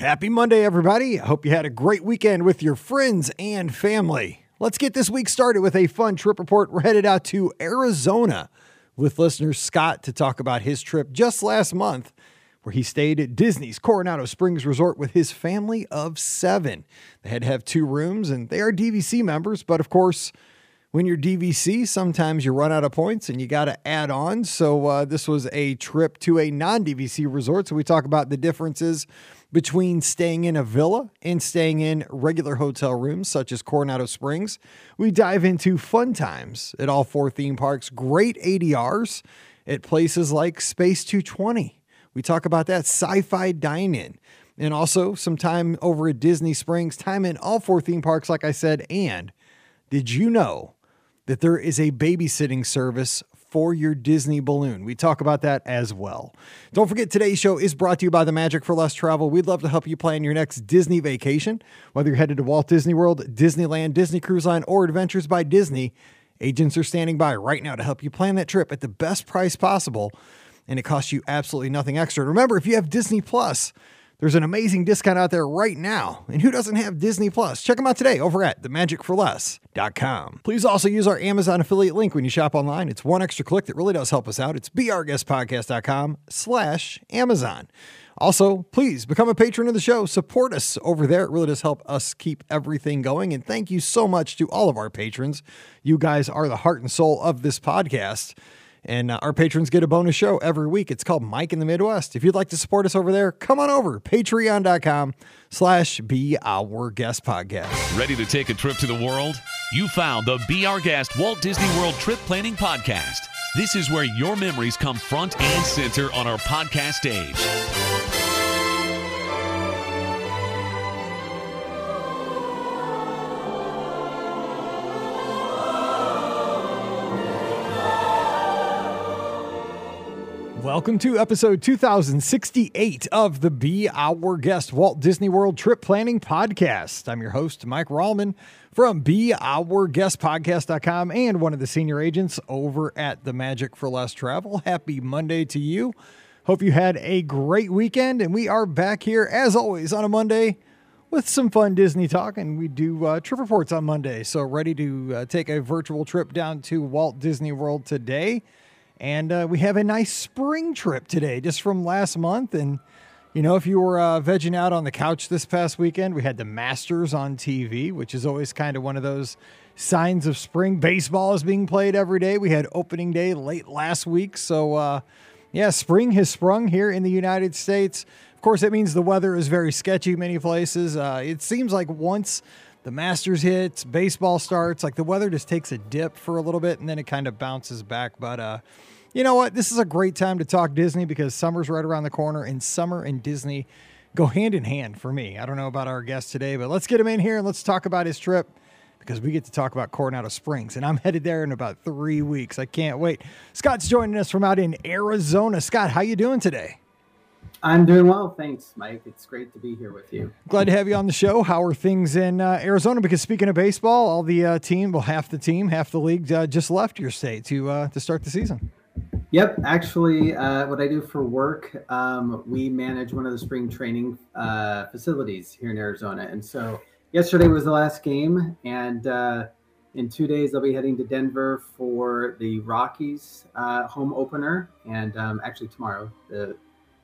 Happy Monday, everybody. I hope you had a great weekend with your friends and family. Let's get this week started with a fun trip report. We're headed out to Arizona with listener Scott to talk about his trip just last month, where he stayed at Disney's Coronado Springs Resort with his family of seven. They had to have two rooms, and they are DVC members, but of course, when you're DVC, sometimes you run out of points and you got to add on. So, uh, this was a trip to a non DVC resort. So, we talk about the differences between staying in a villa and staying in regular hotel rooms, such as Coronado Springs. We dive into fun times at all four theme parks, great ADRs at places like Space 220. We talk about that sci fi dine in. And also some time over at Disney Springs, time in all four theme parks, like I said. And did you know that there is a babysitting service for your Disney balloon. We talk about that as well. Don't forget, today's show is brought to you by the Magic for Less Travel. We'd love to help you plan your next Disney vacation, whether you're headed to Walt Disney World, Disneyland, Disney Cruise Line, or Adventures by Disney. Agents are standing by right now to help you plan that trip at the best price possible, and it costs you absolutely nothing extra. Remember, if you have Disney Plus, there's an amazing discount out there right now. And who doesn't have Disney Plus? Check them out today over at themagicforless.com. Please also use our Amazon affiliate link when you shop online. It's one extra click that really does help us out. It's beourguestpodcast.com slash Amazon. Also, please become a patron of the show. Support us over there. It really does help us keep everything going. And thank you so much to all of our patrons. You guys are the heart and soul of this podcast. And uh, our patrons get a bonus show every week. It's called Mike in the Midwest. If you'd like to support us over there, come on over, patreon.com slash be our guest podcast. Ready to take a trip to the world? You found the Be Our Guest Walt Disney World Trip Planning Podcast. This is where your memories come front and center on our podcast stage. Welcome to episode 2068 of the Be Our Guest Walt Disney World Trip Planning Podcast. I'm your host, Mike Rallman from BeOurGuestPodcast.com and one of the senior agents over at the Magic for Less Travel. Happy Monday to you. Hope you had a great weekend, and we are back here as always on a Monday with some fun Disney talk. And we do uh, trip reports on Monday. So, ready to uh, take a virtual trip down to Walt Disney World today. And uh, we have a nice spring trip today, just from last month. And, you know, if you were uh, vegging out on the couch this past weekend, we had the Masters on TV, which is always kind of one of those signs of spring. Baseball is being played every day. We had opening day late last week. So, uh, yeah, spring has sprung here in the United States. Of course, it means the weather is very sketchy many places. Uh, it seems like once the Masters hits, baseball starts, like the weather just takes a dip for a little bit and then it kind of bounces back. But, uh, you know what? This is a great time to talk Disney because summer's right around the corner, and summer and Disney go hand in hand for me. I don't know about our guest today, but let's get him in here and let's talk about his trip because we get to talk about Coronado Springs, and I'm headed there in about three weeks. I can't wait. Scott's joining us from out in Arizona. Scott, how you doing today? I'm doing well, thanks, Mike. It's great to be here with you. Glad to have you on the show. How are things in uh, Arizona? Because speaking of baseball, all the uh, team, well, half the team, half the league, uh, just left your state to uh, to start the season. Yep, actually, uh, what I do for work, um, we manage one of the spring training uh, facilities here in Arizona. And so yesterday was the last game, and uh, in two days I'll be heading to Denver for the Rockies uh, home opener, and um, actually tomorrow the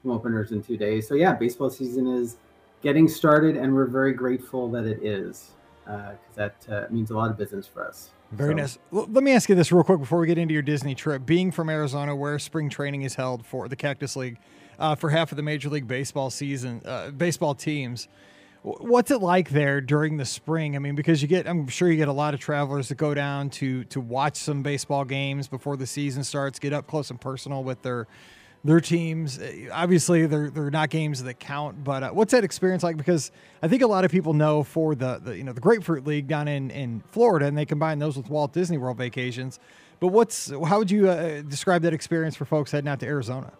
home opener is in two days. So yeah, baseball season is getting started, and we're very grateful that it is because uh, that uh, means a lot of business for us. Very so. nice. Well, let me ask you this real quick before we get into your Disney trip. Being from Arizona, where spring training is held for the Cactus League, uh, for half of the Major League Baseball season, uh, baseball teams, what's it like there during the spring? I mean, because you get, I'm sure you get a lot of travelers that go down to to watch some baseball games before the season starts, get up close and personal with their their teams. Uh, obviously, they're they're not games that count, but uh, what's that experience like? Because I think a lot of people know for the, the you know the Grapefruit League down in in Florida, and they combine those with Walt Disney World vacations. But what's how would you uh, describe that experience for folks heading out to Arizona?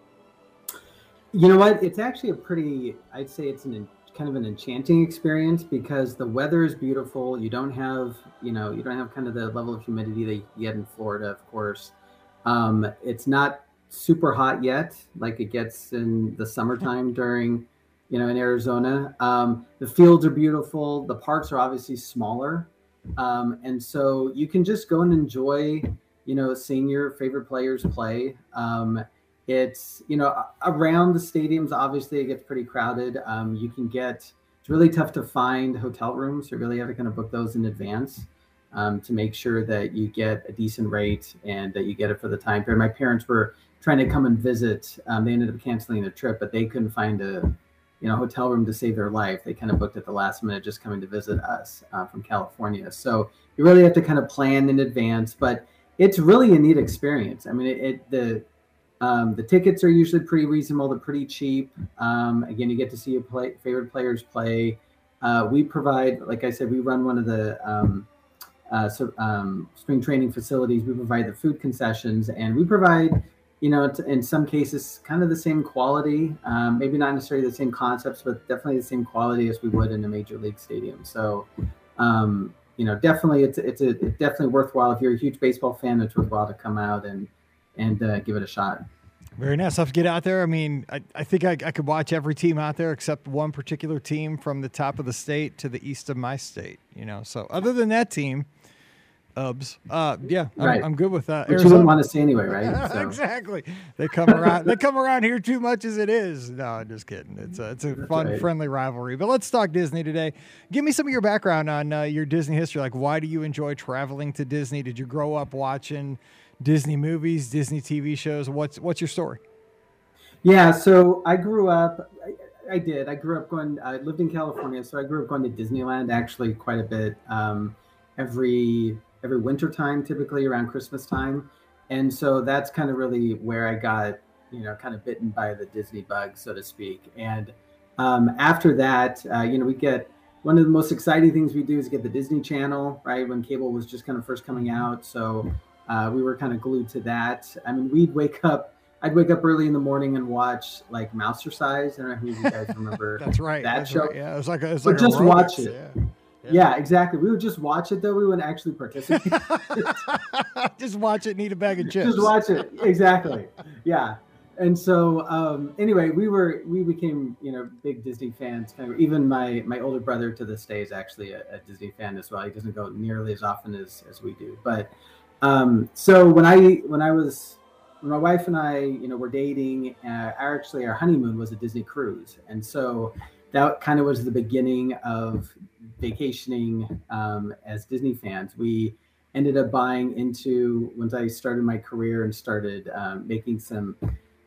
You know what? It's actually a pretty. I'd say it's an kind of an enchanting experience because the weather is beautiful. You don't have you know you don't have kind of the level of humidity that you get in Florida, of course. Um, it's not super hot yet, like it gets in the summertime during you know, in Arizona. Um, the fields are beautiful. The parks are obviously smaller, um, and so you can just go and enjoy, you know, seeing your favorite players play. Um, it's you know around the stadiums. Obviously, it gets pretty crowded. Um, you can get it's really tough to find hotel rooms. So you really have to kind of book those in advance. Um, to make sure that you get a decent rate and that you get it for the time period. My parents were trying to come and visit. Um, they ended up canceling the trip, but they couldn't find a you know hotel room to save their life. They kind of booked at the last minute, just coming to visit us uh, from California. So you really have to kind of plan in advance, but it's really a neat experience. I mean, it, it the um, the tickets are usually pretty reasonable. They're pretty cheap. Um, again, you get to see your play, favorite players play. Uh, we provide, like I said, we run one of the um, uh, so, um, spring training facilities. We provide the food concessions, and we provide you know, in some cases, kind of the same quality. Um, maybe not necessarily the same concepts, but definitely the same quality as we would in a major league stadium. So, um, you know, definitely it's it's a it's definitely worthwhile if you're a huge baseball fan. It's worthwhile to come out and and uh, give it a shot. Very nice. I'll get out there. I mean, I, I think I, I could watch every team out there except one particular team from the top of the state to the east of my state. You know, so other than that team, Ubs. Uh, yeah, I'm, right. I'm good with that. Which you wouldn't want to see anyway, right? So. exactly. They come around. they come around here too much as it is. No, I'm just kidding. It's a, it's a That's fun, right. friendly rivalry. But let's talk Disney today. Give me some of your background on uh, your Disney history. Like, why do you enjoy traveling to Disney? Did you grow up watching Disney movies, Disney TV shows? What's what's your story? Yeah, so I grew up. I, I did. I grew up going. I lived in California, so I grew up going to Disneyland actually quite a bit. Um, every every winter time, typically around Christmas time. And so that's kind of really where I got, you know, kind of bitten by the Disney bug, so to speak. And um, after that, uh, you know, we get one of the most exciting things we do is get the Disney Channel, right? When cable was just kind of first coming out. So uh, we were kind of glued to that. I mean, we'd wake up. I'd wake up early in the morning and watch like Mousercise. I don't know who you guys remember. That's right. That that's show. Right. Yeah, it was like a, it was like just watch it. Yeah. Yeah. exactly. We would just watch it though. We wouldn't actually participate. just watch it, need a bag of chips. Just watch it. Exactly. Yeah. And so um, anyway, we were we became you know big Disney fans. Even my my older brother to this day is actually a, a Disney fan as well. He doesn't go nearly as often as as we do. But um, so when I when I was when my wife and I you know were dating, uh, our, actually our honeymoon was a Disney cruise, and so that kind of was the beginning of vacationing um, as Disney fans. We ended up buying into once I started my career and started um, making some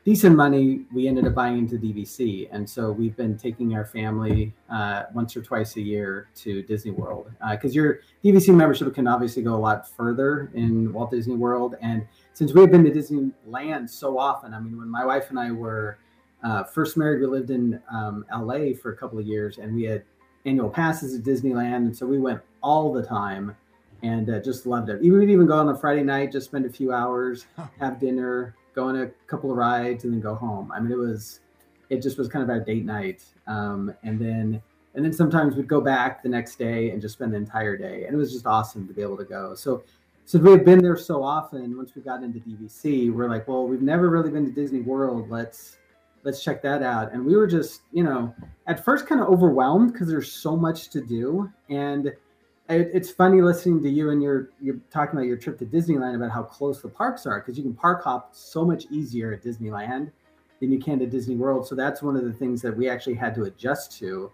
decent money. We ended up buying into DVC, and so we've been taking our family uh, once or twice a year to Disney World because uh, your DVC membership can obviously go a lot further in Walt Disney World. And since we have been to Disneyland so often, I mean, when my wife and I were uh, first married, we lived in um, LA for a couple of years, and we had annual passes at Disneyland, and so we went all the time and uh, just loved it. We would even go on a Friday night, just spend a few hours, have dinner, go on a couple of rides, and then go home. I mean, it was, it just was kind of our date night. Um, and then, and then sometimes we'd go back the next day and just spend the entire day, and it was just awesome to be able to go. So, since we had been there so often, once we got into DVC, we're like, well, we've never really been to Disney World. Let's let's check that out. And we were just, you know, at first kind of overwhelmed because there's so much to do. And it, it's funny listening to you and you're you're talking about your trip to Disneyland about how close the parks are because you can park hop so much easier at Disneyland than you can to Disney World. So that's one of the things that we actually had to adjust to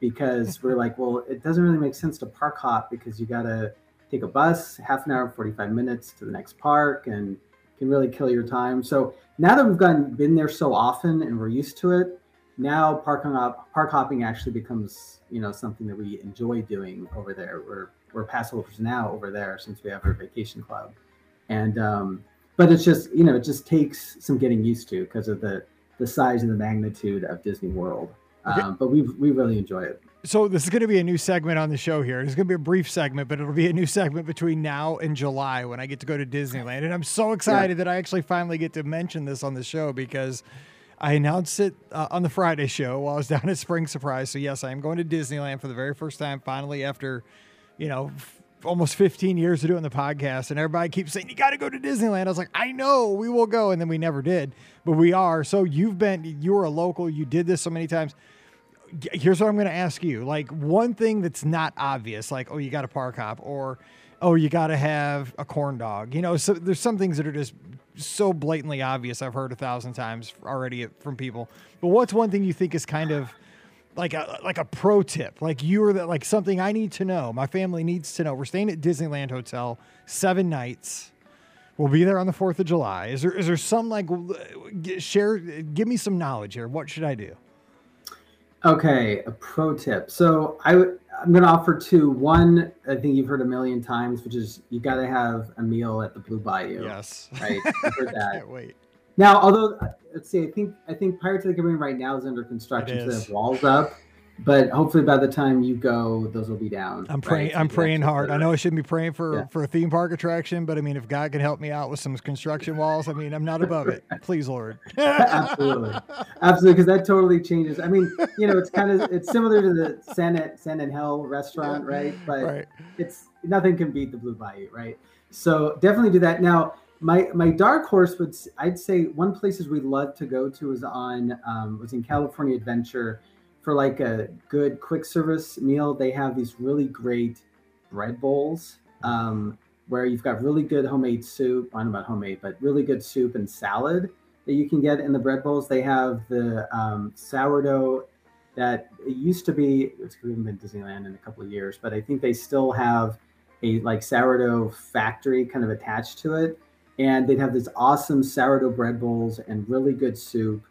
because mm-hmm. we're like, well, it doesn't really make sense to park hop because you got to take a bus half an hour, 45 minutes to the next park and can really kill your time. So now that we've gotten been there so often and we're used to it, now park up park hopping actually becomes you know something that we enjoy doing over there. We're we're pass holders now over there since we have our vacation club, and um, but it's just you know it just takes some getting used to because of the the size and the magnitude of Disney World. Okay. Um, but we we really enjoy it so this is going to be a new segment on the show here. It's going to be a brief segment, but it'll be a new segment between now and July when I get to go to Disneyland. And I'm so excited yeah. that I actually finally get to mention this on the show because I announced it uh, on the Friday show while I was down at Spring Surprise. So yes, I am going to Disneyland for the very first time finally after, you know, f- almost 15 years of doing the podcast and everybody keeps saying you got to go to Disneyland. I was like, I know we will go and then we never did, but we are. So you've been you were a local, you did this so many times here's what I'm going to ask you. Like one thing that's not obvious, like oh, you got a park hop, or oh, you got to have a corn dog. You know, so there's some things that are just so blatantly obvious. I've heard a thousand times already from people. But what's one thing you think is kind of like a like a pro tip? Like you are that like something I need to know. My family needs to know. We're staying at Disneyland Hotel seven nights. We'll be there on the Fourth of July. Is there is there some like share? Give me some knowledge here. What should I do? Okay, a pro tip. So I w- I'm going to offer two. One, I think you've heard a million times, which is you got to have a meal at the Blue Bayou. Yes, right. Heard that. can't wait. Now, although let's see, I think I think Pirates of the Caribbean right now is under construction, so they have walls up but hopefully by the time you go, those will be down. I'm praying. Right? I'm praying hard. I know I shouldn't be praying for yeah. for a theme park attraction, but I mean, if God can help me out with some construction walls, I mean, I'm not above it. Please, Lord. absolutely, absolutely, because that totally changes. I mean, you know, it's kind of it's similar to the Sand San Angel Inn restaurant, right? But right. it's nothing can beat the Blue Bayou, right? So definitely do that. Now, my my dark horse would I'd say one places we love to go to is on um, was in California Adventure for like a good quick service meal, they have these really great bread bowls um, where you've got really good homemade soup. I don't know about homemade, but really good soup and salad that you can get in the bread bowls. They have the um, sourdough that used to be. It's we haven't been Disneyland in a couple of years, but I think they still have a like sourdough factory kind of attached to it. And they'd have these awesome sourdough bread bowls and really good soup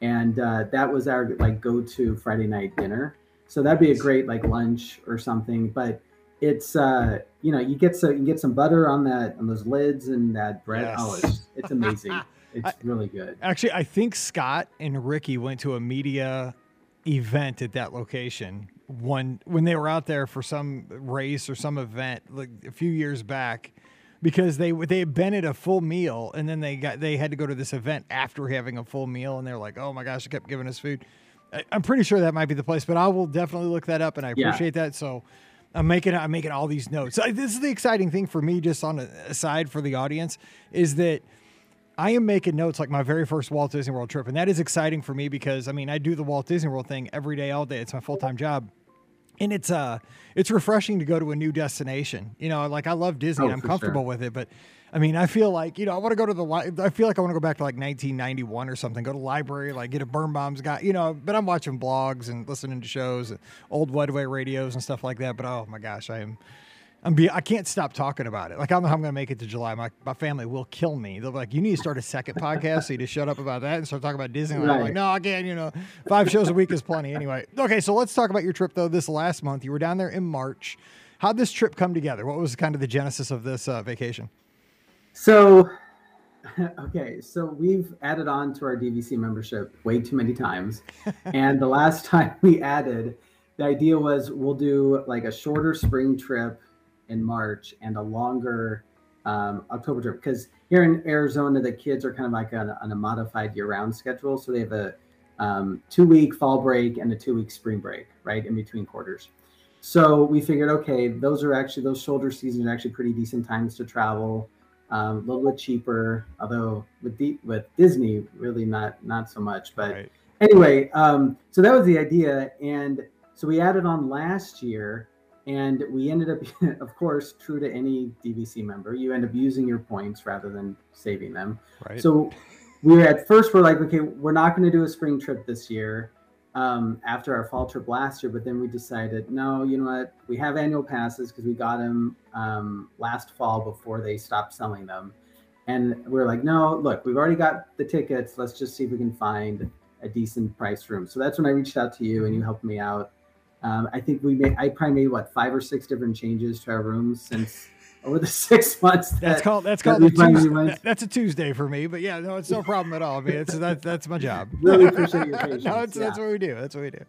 and uh, that was our like go-to Friday night dinner. So that'd be a great like lunch or something. But it's uh, you know you get so you get some butter on that on those lids and that bread. Yes. Oh, it's, it's amazing. it's I, really good. Actually, I think Scott and Ricky went to a media event at that location one when they were out there for some race or some event like a few years back because they they had been at a full meal and then they got they had to go to this event after having a full meal and they're like, oh my gosh, they kept giving us food. I, am pretty sure that might be the place, but I will definitely look that up and I appreciate yeah. that. So I'm making I'm making all these notes. This is the exciting thing for me, just on a aside for the audience, is that. I am making notes like my very first Walt Disney World trip, and that is exciting for me because I mean I do the Walt Disney World thing every day, all day. It's my full time job and it's uh it's refreshing to go to a new destination. You know, like I love Disney, oh, I'm comfortable sure. with it, but I mean, I feel like you know, I want to go to the. Li- I feel like I want to go back to like 1991 or something. Go to the library, like get a burn bombs guy. You know, but I'm watching blogs and listening to shows, old Wedway radios and stuff like that. But oh my gosh, I am I'm be I can't stop talking about it. Like I don't know how I'm gonna make it to July. My my family will kill me. They're like, you need to start a second podcast so you just shut up about that and start talking about Disney. Right. I'm like, no, again, you know, five shows a week is plenty. Anyway. Okay, so let's talk about your trip though. This last month, you were down there in March. How'd this trip come together? What was kind of the genesis of this uh, vacation? So okay, so we've added on to our DVC membership way too many times. and the last time we added, the idea was we'll do like a shorter spring trip in March and a longer um, October trip. Because here in Arizona, the kids are kind of like on, on a modified year-round schedule, so they have a um, two-week fall break and a two-week spring break, right in between quarters. So we figured, okay, those are actually those shoulder seasons are actually pretty decent times to travel. Um, a little bit cheaper, although with D- with Disney, really not not so much. But right. anyway, um, so that was the idea, and so we added on last year and we ended up, of course, true to any DVC member, you end up using your points rather than saving them. Right. So we were at first we're like, okay, we're not going to do a spring trip this year um, after our fall trip last year. But then we decided, no, you know what? We have annual passes because we got them um, last fall before they stopped selling them. And we are like, no, look, we've already got the tickets. Let's just see if we can find a decent price room. So that's when I reached out to you and you helped me out um, I think we made I probably made what five or six different changes to our rooms since over the six months. That, that's called that's called a Tuesday. That's a Tuesday for me, but yeah, no, it's no problem at all. I mean, it's that's that's my job. Really appreciate your patience. no, yeah. that's what we do. That's what we do.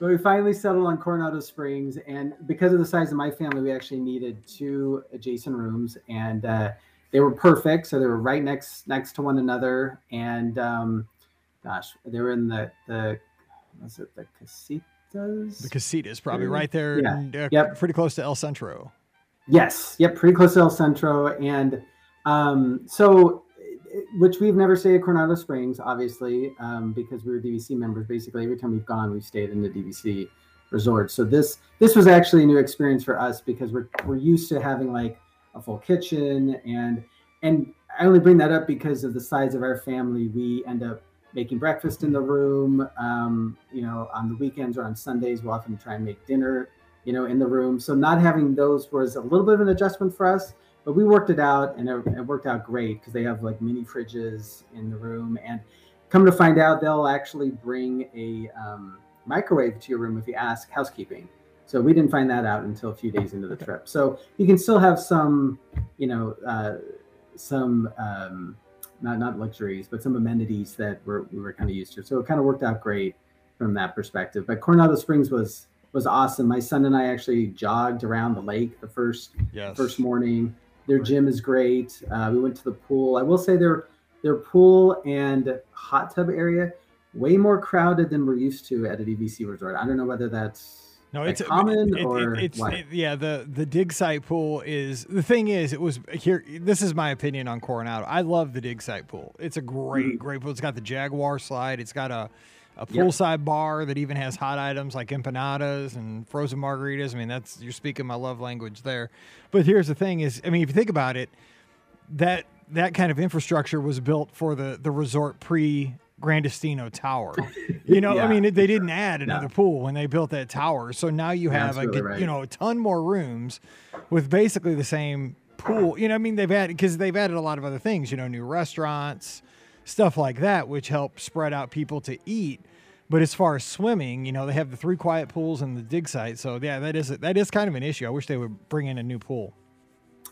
But we finally settled on Coronado Springs, and because of the size of my family, we actually needed two adjacent rooms, and uh, they were perfect. So they were right next next to one another, and um, gosh, they were in the the was it the casita Casitas. The Casitas, probably right there. Yeah. And, uh, yep. Pretty close to El Centro. Yes. Yep. Pretty close to El Centro. And um, so which we've never stayed at Coronado Springs, obviously, um, because we were DVC members. Basically, every time we've gone, we've stayed in the DVC resort. So this this was actually a new experience for us because we're we're used to having like a full kitchen and and I only bring that up because of the size of our family. We end up making breakfast in the room. Um, you know, on the weekends or on Sundays, we'll often try and make dinner, you know, in the room. So not having those was a little bit of an adjustment for us, but we worked it out and it, it worked out great because they have like mini fridges in the room. And come to find out, they'll actually bring a um, microwave to your room if you ask housekeeping. So we didn't find that out until a few days into the trip. So you can still have some, you know, uh, some um, not not luxuries, but some amenities that we're, we were kind of used to. So it kind of worked out great from that perspective. But Coronado Springs was was awesome. My son and I actually jogged around the lake the first yes. first morning. Their gym is great. Uh, we went to the pool. I will say their their pool and hot tub area way more crowded than we're used to at a DVC resort. I don't know whether that's no, it's common it, or it, it's it, yeah. The the dig site pool is the thing is it was here. This is my opinion on Coronado. I love the dig site pool. It's a great mm-hmm. great pool. It's got the Jaguar slide. It's got a a poolside yep. bar that even has hot items like empanadas and frozen margaritas. I mean, that's you're speaking my love language there. But here's the thing: is I mean, if you think about it, that that kind of infrastructure was built for the the resort pre Gran Destino Tower. You know, yeah. I mean, they didn't add another no. pool when they built that tower. So now you have a right. you know a ton more rooms with basically the same pool. You know, I mean, they've added because they've added a lot of other things. You know, new restaurants, stuff like that, which help spread out people to eat. But as far as swimming, you know, they have the three quiet pools and the dig site. So yeah, that is that is kind of an issue. I wish they would bring in a new pool.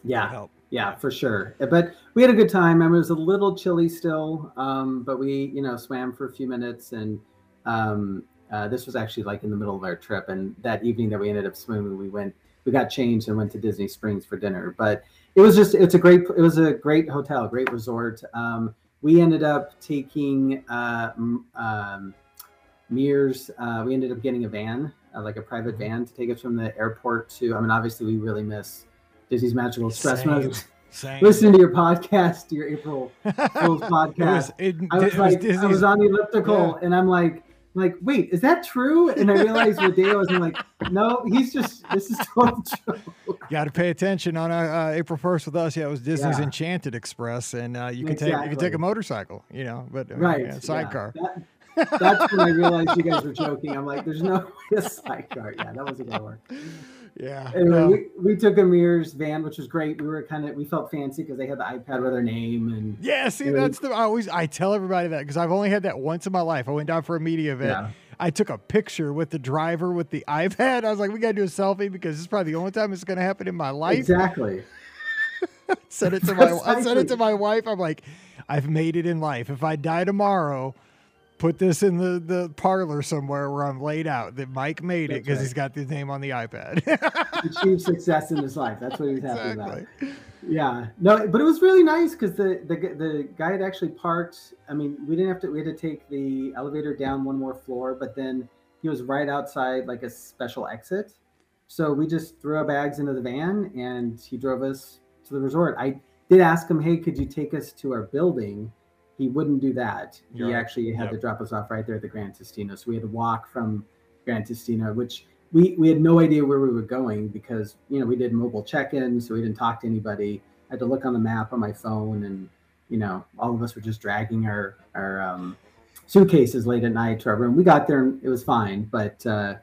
Yeah, yeah, for sure. But we had a good time. I mean, it was a little chilly still, um, but we, you know, swam for a few minutes, and um, uh, this was actually like in the middle of our trip. And that evening that we ended up swimming, we went, we got changed and went to Disney Springs for dinner. But it was just, it's a great, it was a great hotel, great resort. Um, we ended up taking uh, um, Mears. Uh, we ended up getting a van, uh, like a private van, to take us from the airport to. I mean, obviously, we really miss Disney's Magical Express. Same, when I was same. listening to your podcast, your April Fool's podcast, it was, it, I was like, was I was on the elliptical, yeah. and I'm like, like, wait, is that true? And I realized what day I was. I'm like, no, he's just this is total true. Got to pay attention on uh, uh, April 1st with us. Yeah, it was Disney's yeah. Enchanted Express, and uh, you can exactly. take you can take a motorcycle, you know, but uh, right, yeah, sidecar. That, that's when I realized you guys were joking. I'm like, there's no sidecar. Yeah, that wasn't gonna work. Yeah. Anyway, no. we, we took a Mears van, which was great. We were kind of we felt fancy because they had the iPad with their name and yeah. See, that's the I always I tell everybody that because I've only had that once in my life. I went down for a media event. Yeah. I took a picture with the driver with the iPad. I was like, we got to do a selfie because this is probably the only time it's going to happen in my life. Exactly. said it to my I said it to my wife. I'm like, I've made it in life. If I die tomorrow, put this in the, the parlor somewhere where I'm laid out that Mike made That's it because right. he's got his name on the iPad. Achieve success in his life. That's what he's happy exactly. about. Yeah, no, but it was really nice because the, the the guy had actually parked. I mean, we didn't have to. We had to take the elevator down one more floor, but then he was right outside like a special exit. So we just threw our bags into the van and he drove us to the resort. I did ask him, "Hey, could you take us to our building?" He wouldn't do that. He right. actually had yep. to drop us off right there at the Gran Destino. So we had to walk from Gran Destino, which we, we had no idea where we were going because, you know, we did mobile check-in, so we didn't talk to anybody. I had to look on the map on my phone and, you know, all of us were just dragging our, our um, suitcases late at night to our room. We got there and it was fine, but uh,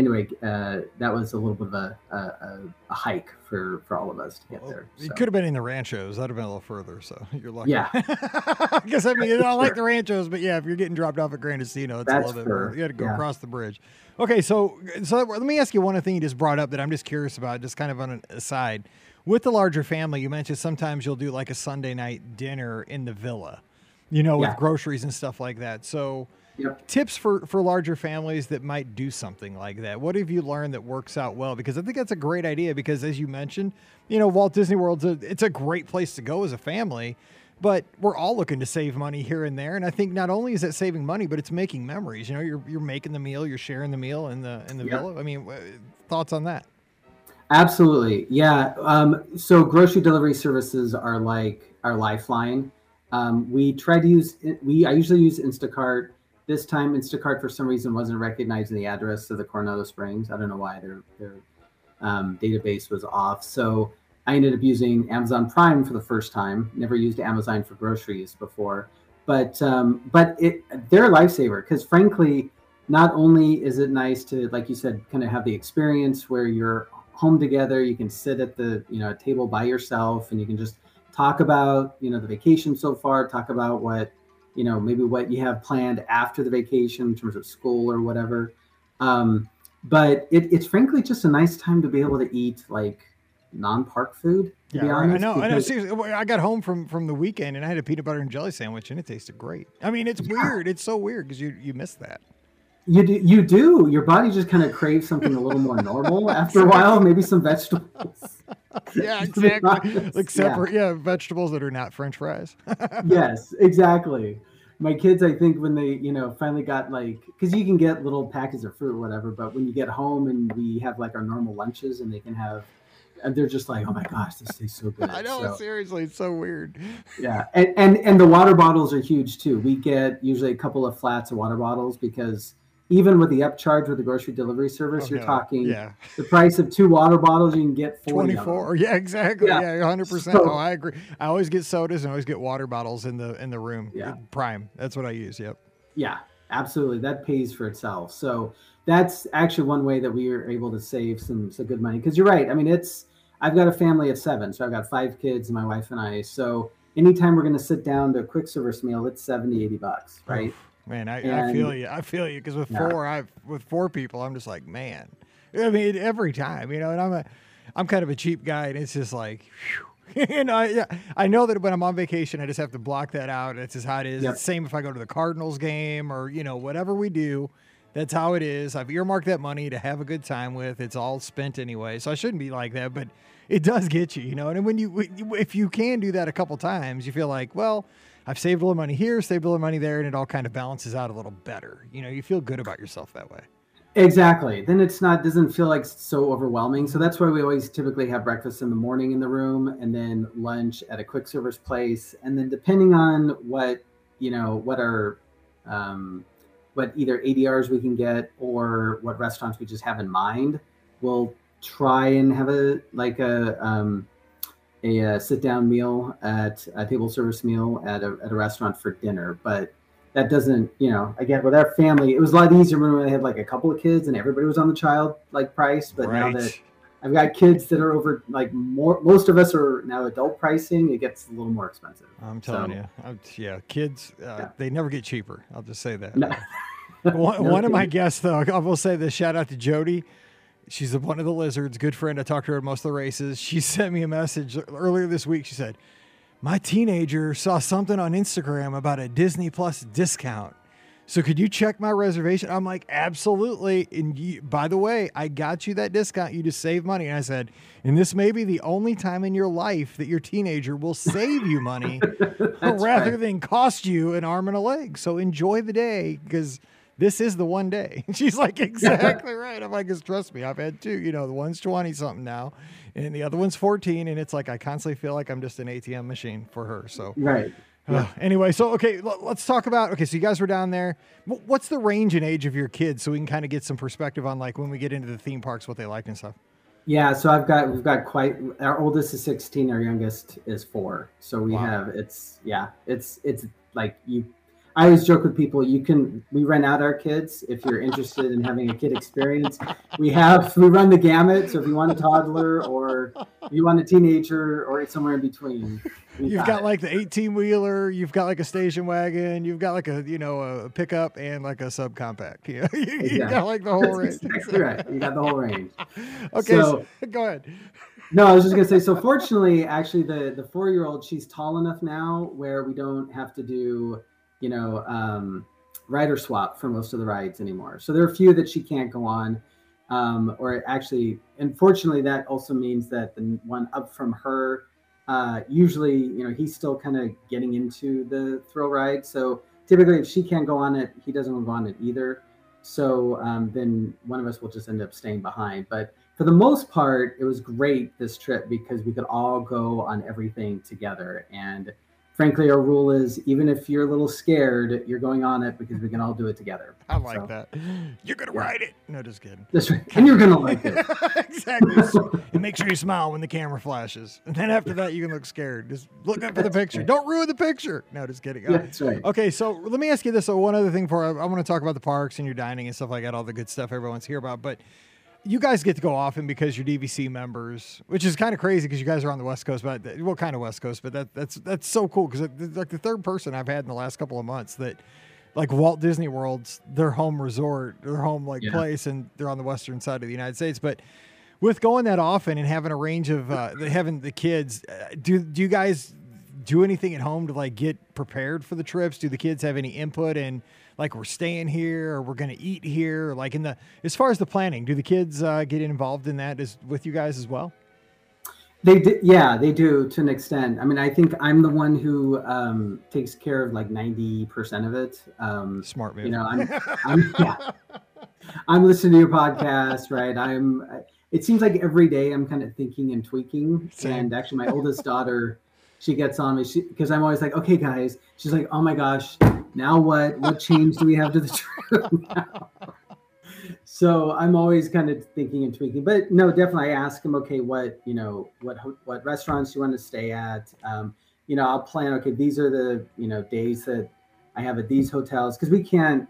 anyway, uh, that was a little bit of a, a, a, hike for, for all of us to get well, there. So. It could have been in the ranchos. That'd have been a little further. So you're lucky. Yeah. Because I mean, I don't like the ranchos, but yeah, if you're getting dropped off at Gran Destino, it's That's a little bit more. You had to go yeah. across the bridge. Okay, so so let me ask you one thing you just brought up that I'm just curious about, just kind of on an aside. With the larger family, you mentioned sometimes you'll do like a Sunday night dinner in the villa, you know, with groceries and stuff like that. So Yep. Tips for for larger families that might do something like that. What have you learned that works out well? Because I think that's a great idea. Because as you mentioned, you know, Walt Disney World's a, it's a great place to go as a family. But we're all looking to save money here and there, and I think not only is it saving money, but it's making memories. You know, you're you're making the meal, you're sharing the meal in the in the yep. villa. I mean, thoughts on that? Absolutely, yeah. Um, so grocery delivery services are like our lifeline Um, we try to use we I usually use Instacart. This time, Instacart for some reason wasn't recognizing the address of the Coronado Springs. I don't know why their their um, database was off. So I ended up using Amazon Prime for the first time. Never used Amazon for groceries before, but um, but it they're a lifesaver because frankly, not only is it nice to like you said, kind of have the experience where you're home together, you can sit at the you know table by yourself, and you can just talk about you know the vacation so far, talk about what you know maybe what you have planned after the vacation in terms of school or whatever um, but it, it's frankly just a nice time to be able to eat like non-park food to yeah, be honest, I know. I know. Seriously, I got home from from the weekend and I had a peanut butter and jelly sandwich and it tasted great. I mean, it's weird. It's so weird because you you miss that. You do, you do. Your body just kind of craves something a little more normal after a while. Maybe some vegetables. Yeah, honest, like yeah. separate, yeah. vegetables that are not French fries. yes, exactly. My kids, I think, when they, you know, finally got like, because you can get little packets of fruit or whatever, but when you get home and we have like our normal lunches and they can have, and they're just like, oh my gosh, this tastes so good. I know. So, seriously, it's so weird. yeah, and, and and the water bottles are huge too. We get usually a couple of flats of water bottles because even with the upcharge with the grocery delivery service, Oh, you're no. talking Yeah, the price of two water bottles, you can get 40 twenty four. Yeah, exactly. Yeah. Yeah, hundred percent. So- Oh, I agree. I always get sodas and I always get water bottles in the in the room. Yeah. Prime. That's what I use. Yep. Yeah, absolutely. That pays for itself. So that's actually one way that we are able to save some some good money. Because you're right. I mean, it's I've got a family of seven, so I've got five kids, my wife and I. So anytime we're going to sit down to a quick service meal, it's 70, 80 bucks, right? Oof, man, I, I feel you. I feel you because with Yeah. four, I with four people, I'm just like, man. I mean, every time, you know, and I'm a, I'm kind of a cheap guy, and it's just like, whew. and I, yeah, I know that when I'm on vacation, I just have to block that out. It's just how it is. Yep. It's same if I go to the Cardinals game or you know whatever we do. That's how it is. I've earmarked that money to have a good time with. It's all spent anyway, so I shouldn't be like that. But it does get you, you know. And when you- if you can do that a couple times, you feel like, well, I've saved a little money here, saved a little money there, and it all kind of balances out a little better. You know, you feel good about yourself that way. Exactly. Then it's not doesn't feel like so overwhelming. So that's why we always typically have breakfast in the morning in the room and then lunch at a quick service place. And then depending on what, you know, what our um what either ADRs we can get or what restaurants we just have in mind, we'll try and have a like a um a, uh sit down meal at a table service meal at a, at a restaurant for dinner. But that doesn't, you know, again with our family, it was a lot easier when we had like a couple of kids and everybody was on the child like price. But now that I've got kids that are over like more, most of us are now adult pricing. It gets a little more expensive. I'm telling So- you, I'm, yeah, kids, uh, Yeah. they never get cheaper. I'll just say that. No. one, No one of my guests, though, I will say this shout out to Jody. She's one of the lizards, good friend. I talked to her at most of the races. She sent me a message earlier this week. She said, My teenager saw something on Instagram about a Disney Plus discount. So could you check my reservation? I'm like, absolutely. And you, by the way, I got you that discount. You just save money. And I said, and this may be the only time in your life that your teenager will save you money rather right. than cost you an arm and a leg. So enjoy the day because this is the one day. She's like, exactly right. I'm like, 'Cause trust me, I've had two. You know, the one's 20 something now, and the other one's 14. And it's like, I constantly feel like I'm just an ATM machine for her. So Right. uh, anyway, so okay, l- let's talk about. Okay, so you guys were down there. Wh- What's the range and age of your kids, so we can kind of get some perspective on like when we get into the theme parks, what they like and stuff. Yeah, so I've got we've got quite our oldest is 16, our youngest is 4. So we Wow. have it's yeah, it's it's like you I always joke with people you can we rent out our kids if you're interested in having a kid experience. We have we run the gamut, so if you want a toddler or you want a teenager or somewhere in between. You've got it. like the 18 wheeler, you've got like a station wagon, you've got like a you know a pickup and like a subcompact. You, you Exactly. got like the whole range. exactly right. You got the whole range. Okay, so, go ahead. No, I was just gonna say. So fortunately, actually, the the four year old she's tall enough now where we don't have to do, you know, um, rider swap for most of the rides anymore. So there are a few that she can't go on, um, or actually, unfortunately, that also means that the one up from her, uh, usually, you know, he's still kind of getting into the thrill ride. So typically, if she can't go on it, he doesn't move on it either. So um, then one of us will just end up staying behind. But for the most part, it was great this trip because we could all go on everything together. And frankly, our rule is even if you're a little scared, you're going on it because we can all do it together. I like so, that. You're gonna yeah. ride it. No, just kidding. That's right. And you're gonna like it. exactly. and make sure you smile when the camera flashes. And then after that, you can look scared. Just look up for the picture. Don't ruin the picture. No, just kidding. Yeah, that's right. Okay, so let me ask you this. So one other thing for I, I want to talk about the parks and your dining and stuff like that, all the good stuff everyone's here about, but you guys get to go often because you're DVC members, which is kind of crazy because you guys are on the West Coast, but what kind of West Coast? But that that's that's so cool because like the third person I've had in the last couple of months that like Walt Disney World's their home resort, their home like yeah. place, and they're on the western side of the United States. But with going that often and having a range of uh, having the kids, uh, do do you guys do anything at home to like get prepared for the trips? Do the kids have any input in? Like we're staying here or we're going to eat here? Like in the as far as the planning, do the kids uh, get involved in that as with you guys as well? They do, yeah, they do to an extent. I mean, I think I'm the one who um, takes care of like ninety percent of it. Um, Smart man. You know, I'm, I'm yeah, I'm listening to your podcast, right? I'm. It seems like every day I'm kind of thinking and tweaking. Same. And actually, my oldest daughter, she gets on me because I'm always like, okay, guys. She's like, oh my gosh, now what? What change do we have to the truth now? so I'm always kind of thinking and tweaking, but no, definitely I ask them, okay, what, you know, what, what restaurants you want to stay at? Um, you know, I'll plan, okay, these are the, you know, days that I have at these hotels. Cause we can't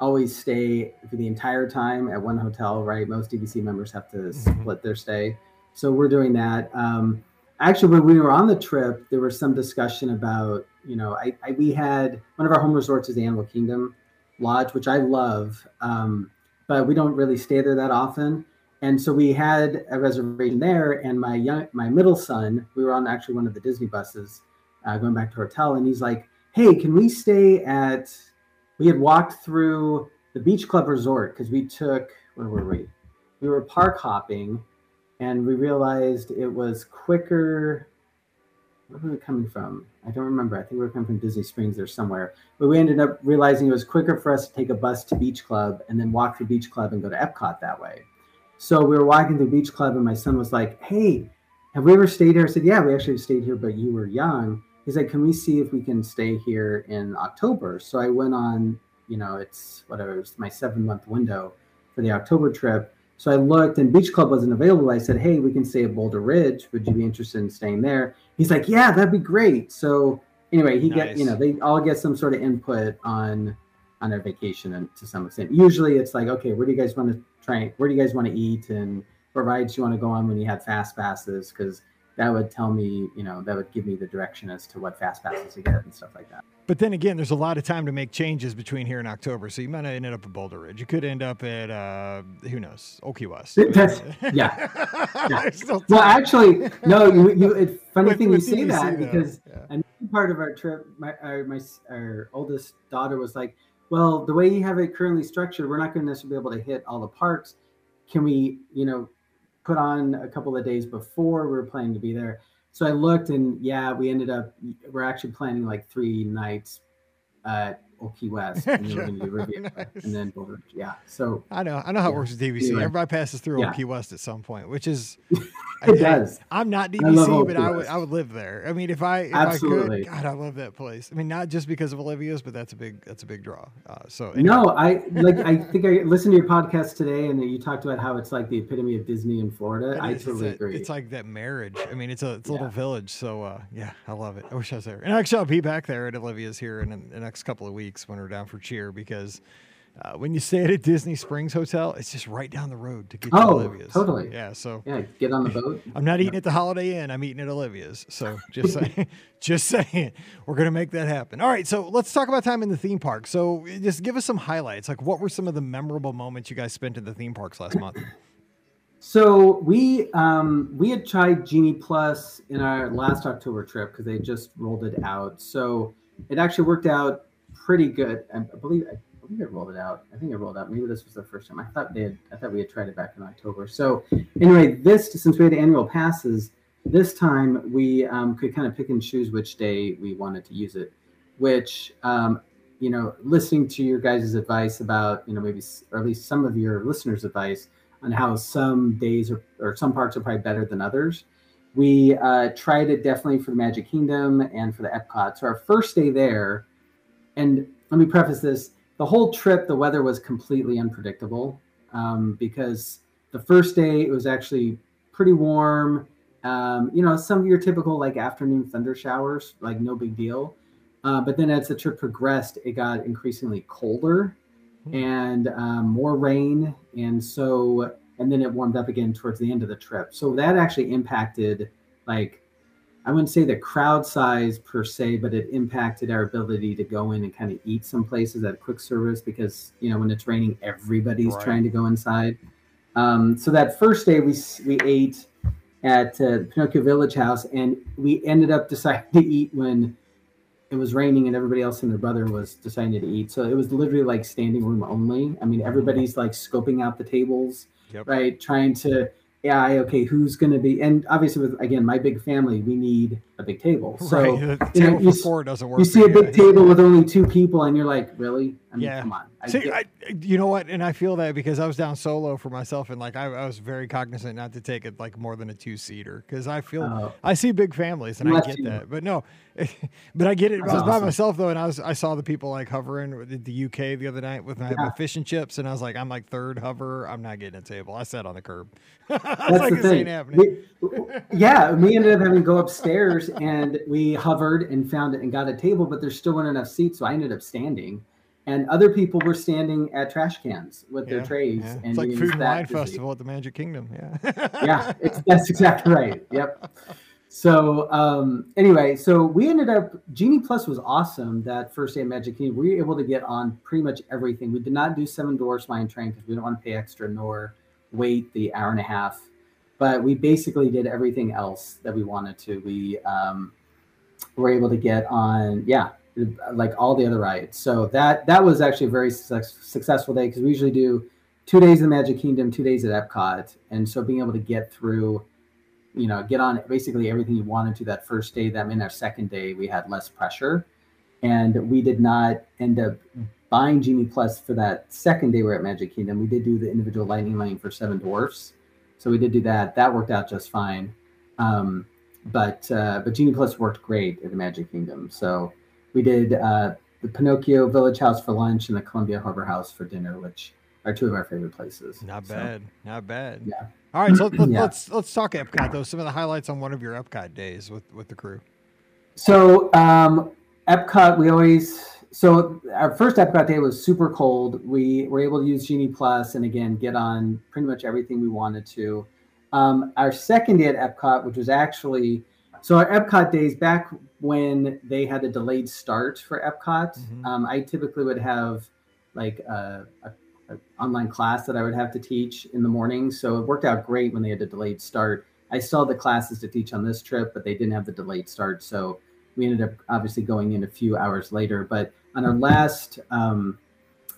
always stay for the entire time at one hotel, right? Most DVC members have to mm-hmm. split their stay. So we're doing that. Um, actually, when we were on the trip, there was some discussion about, you know, I, I, we had one of our home resorts is the Animal Kingdom Lodge, which I love, um, but we don't really stay there that often. And so we had a reservation there, and my young, my middle son, we were on actually one of the Disney buses, uh, going back to hotel, and he's like, "Hey, can we stay at?" We had walked through the Beach Club Resort because we took where were we? We were park hopping, and we realized it was quicker where were we coming from? I don't remember. I think we were coming from Disney Springs or somewhere. But we ended up realizing it was quicker for us to take a bus to Beach Club and then walk through Beach Club and go to Epcot that way. So we were walking through Beach Club, and my son was like, "Hey, have we ever stayed here?" I said, "Yeah, we actually stayed here, but you were young." He's like, "Can we see if we can stay here in October?" So I went on. You know, it's whatever. It was my seven month window for the October trip so I looked and Beach Club wasn't available. I said, Hey, we can stay at Boulder Ridge. Would you be interested in staying there? He's like, Yeah, that'd be great. So anyway, he nice. get you know, they all get some sort of input on on their vacation and to some extent. Usually it's like, okay, where do you guys want to try where do you guys want to eat and what rides you want to go on when you have fast passes? Because that would tell me, you know, that would give me the direction as to what fast passes to get and stuff like that. But then again, there's a lot of time to make changes between here and October. So you might not end up at Boulder Ridge. You could end up at uh, who knows, West. That's, yeah. yeah. well, actually, no. You, you it's funny with, thing with you say that though. because yeah. part of our trip, my our, my our oldest daughter was like, "Well, the way you have it currently structured, we're not going to necessarily be able to hit all the parks. Can we, you know, put on a couple of days before we were planning to be there. So I looked and yeah, we ended up we're actually planning like three nights at Key West and then, nice. and then Boulder. Yeah. So I know I know how yeah. it works with DVC. Anyway. Everybody passes through yeah. West at some point, which is it does. I'm not DVC, but I would I would live there. I mean, if I if Absolutely. I could, God, I love that place. I mean, not just because of Olivia's, but that's a big that's a big draw. Uh, so anyway. no, I like I think I listened to your podcast today, and you talked about how it's like the epitome of Disney in Florida. I totally it's a, agree. It's like that marriage. I mean, it's a it's a yeah. little village. So uh, yeah, I love it. I wish I was there. And actually, I'll be back there at Olivia's here in, in the next couple of weeks when we're down for cheer because uh, when you stay at a Disney Springs hotel, it's just right down the road to get to oh, Olivia's. Totally. Yeah. So yeah, get on the boat. I'm not eating at the Holiday Inn. I'm eating at Olivia's. So just saying, just saying, we're gonna make that happen. All right. So let's talk about time in the theme park. So just give us some highlights. Like, what were some of the memorable moments you guys spent in the theme parks last month? So we um, we had tried Genie Plus in our last October trip because they just rolled it out. So it actually worked out pretty good. I believe I believe I rolled it out. I think I rolled out. Maybe this was the first time. I thought they had. I thought we had tried it back in October. So anyway, this since we had annual passes, this time we um, could kind of pick and choose which day we wanted to use it. Which um, you know, listening to your guys' advice about you know maybe or at least some of your listeners' advice on how some days are, or some parts are probably better than others. we uh, tried it definitely for the Magic Kingdom and for the Epcot. So our first day there, and let me preface this: the whole trip, the weather was completely unpredictable um, because the first day it was actually pretty warm. Um, you know, some of your typical like afternoon thunder showers, like no big deal. Uh, but then as the trip progressed, it got increasingly colder hmm. and um, more rain, and so and then it warmed up again towards the end of the trip. So that actually impacted like I wouldn't say the crowd size per se, but it impacted our ability to go in and kind of eat some places at quick service because you know when it's raining, everybody's right. trying to go inside. Um, so that first day we we ate at uh, Pinocchio Village House, and we ended up deciding to eat when it was raining and everybody else and their brother was deciding to eat. So it was literally like standing room only. I mean, everybody's like scoping out the tables, yep. right? Trying to yeah, okay, who's going to be? And obviously, with again my big family, we need a big table. So right. you, know, you, four doesn't work. You see a big table with only two people, and you're like, really? I mean, yeah. come on. I see, I, you know what? And I feel that because I was down solo for myself, and like I, I was very cognizant not to take it like more than a two seater because I feel oh. I see big families and I get you. that, but no, but I get it. I was awesome. by myself though, and I was I saw the people like hovering at the UK the other night with my, yeah. my, fish and chips, and I was like, I'm like third hover. I'm not getting a table. I sat on the curb. That's like, the thing. We, yeah, we ended up having to go upstairs, and we hovered and found it and got a table, but there's still weren't enough seats, so I ended up standing and other people were standing at trash cans with yeah, their trays. Yeah. And it's like food and wine festival at the Magic Kingdom. Yeah, yeah, that's exactly right. Yep. So um, anyway, so we ended up Genie Plus was awesome that first day at Magic Kingdom. We were able to get on pretty much everything. We did not do Seven Dwarfs Mine Train because we don't want to pay extra nor wait the hour and a half. But we basically did everything else that we wanted to. We um, were able to get on, yeah, like all the other rides. So that that was actually a very su- successful day because we usually do two days in the Magic Kingdom, two days at Epcot, and so being able to get through, you know, get on basically everything you wanted to that first day. That meant our second day we had less pressure, and we did not end up buying Genie Plus for that second day we're at Magic Kingdom. We did do the individual Lightning Lane for Seven Dwarfs, so we did do that. That worked out just fine. Um, but uh, but Genie Plus worked great at the Magic Kingdom. So we did uh, the Pinocchio Village House for lunch and the Columbia Harbor House for dinner, which are two of our favorite places. Not bad, not bad. Yeah. All right, so let, us yeah. let's, let's talk Epcot though. Some of the highlights on one of your Epcot days with with the crew. So um, Epcot, we always so our first Epcot day was super cold. We were able to use Genie Plus and again get on pretty much everything we wanted to. Um, our second day at Epcot, which was actually so our Epcot days back when they had a delayed start for Epcot, mm-hmm. um, I typically would have like a, a, a, online class that I would have to teach in the morning. So it worked out great when they had a delayed start. I still had the classes to teach on this trip, but they didn't have the delayed start. So we ended up obviously going in a few hours later. But on our last um,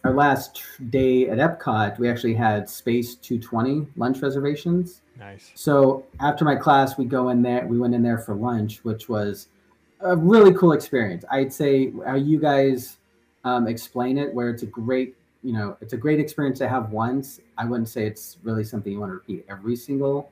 our last day at Epcot, we actually had Space 220 lunch reservations. Nice. So after my class, we go in there. We went in there for lunch, which was a really cool experience. I'd say how you guys um, explain it, where it's a great, you know, it's a great experience to have once. I wouldn't say it's really something you want to repeat every single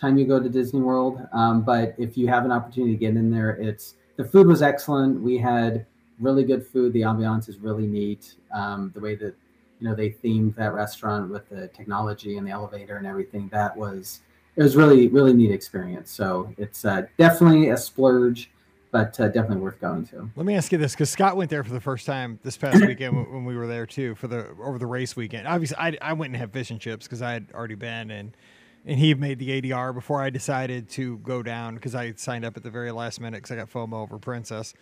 time you go to Disney World. Um, but if you have an opportunity to get in there, it's the food was excellent. We had really good food. The ambiance is really neat. Um, the way that you know they themed that restaurant with the technology and the elevator and everything. That was it was really really neat experience. So it's uh, definitely a splurge but uh, definitely worth going to. Let me ask you this because scott went there for the first time this past weekend when we were there too for the over the race weekend. Obviously i, I went and had fish and chips because i had already been and and he made the ADR before I decided to go down because I signed up at the very last minute because I got FOMO over Princess,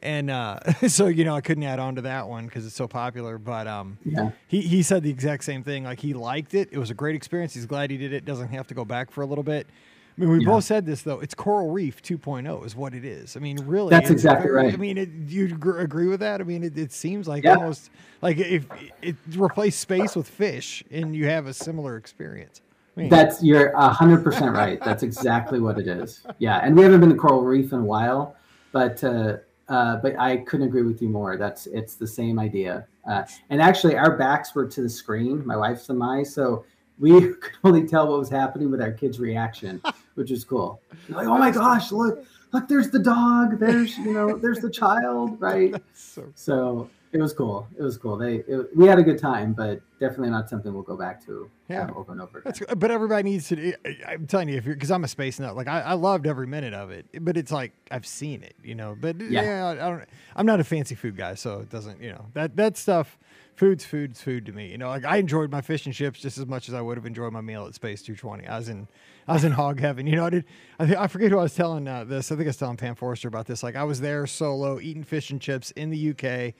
and uh, so you know I couldn't add on to that one because it's so popular. But um, yeah. he he said the exact same thing. Like he liked it. It was a great experience. He's glad he did it. Doesn't have to go back for a little bit. I mean, we yeah. both said this though. It's Coral Reef 2.0 is what it is. I mean, really, that's exactly very, right. I mean, it, do you agree with that? I mean, it, it seems like yeah. almost like if it replace space with fish, and you have a similar experience. That's you're hundred percent right. That's exactly what it is. Yeah, and we haven't been to Coral Reef in a while, but uh, uh, but I couldn't agree with you more. That's it's the same idea. Uh, and actually, our backs were to the screen, my wife's and I, so we could only tell what was happening with our kids' reaction. which is cool. Like, oh my gosh, look, look, there's the dog, there's you know, there's the child, right? so, so it was cool. It was cool. They it, we had a good time, but definitely not something we'll go back to yeah. Um, over and over. Again. That's, but everybody needs to. I'm telling you, if you're because I'm a space nut, like I, I, loved every minute of it. But it's like I've seen it, you know. But yeah, yeah I, I don't. I'm not a fancy food guy, so it doesn't. You know that that stuff. Food's food's food to me. You know, like I enjoyed my fish and chips just as much as I would have enjoyed my meal at Space 220. I was in, I was in hog heaven. You know, I did. I, I forget who I was telling uh, this. I think I was telling Pam Forrester about this. Like I was there solo eating fish and chips in the UK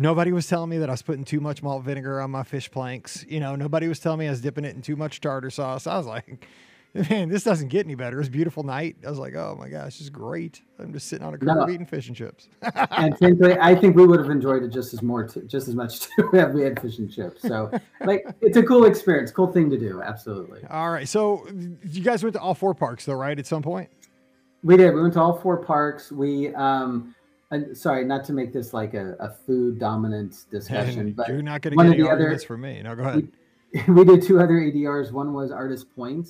Nobody was telling me that I was putting too much malt vinegar on my fish planks. You know, nobody was telling me I was dipping it in too much tartar sauce. I was like, man, this doesn't get any better. It's a beautiful night. I was like, oh my gosh, this is great. I'm just sitting on a curb no. eating fish and chips. and frankly, I think we would have enjoyed it just as more, just as much too if we had fish and chips. So, like, it's a cool experience, cool thing to do. Absolutely. All right. So, you guys went to all four parks, though, right? At some point. We did. We went to all four parks. We um, and sorry, not to make this like a, a food dominance discussion, but you're not going to get any arguments for me. No, go ahead. We, we, did two other ADRs. One was Artist Point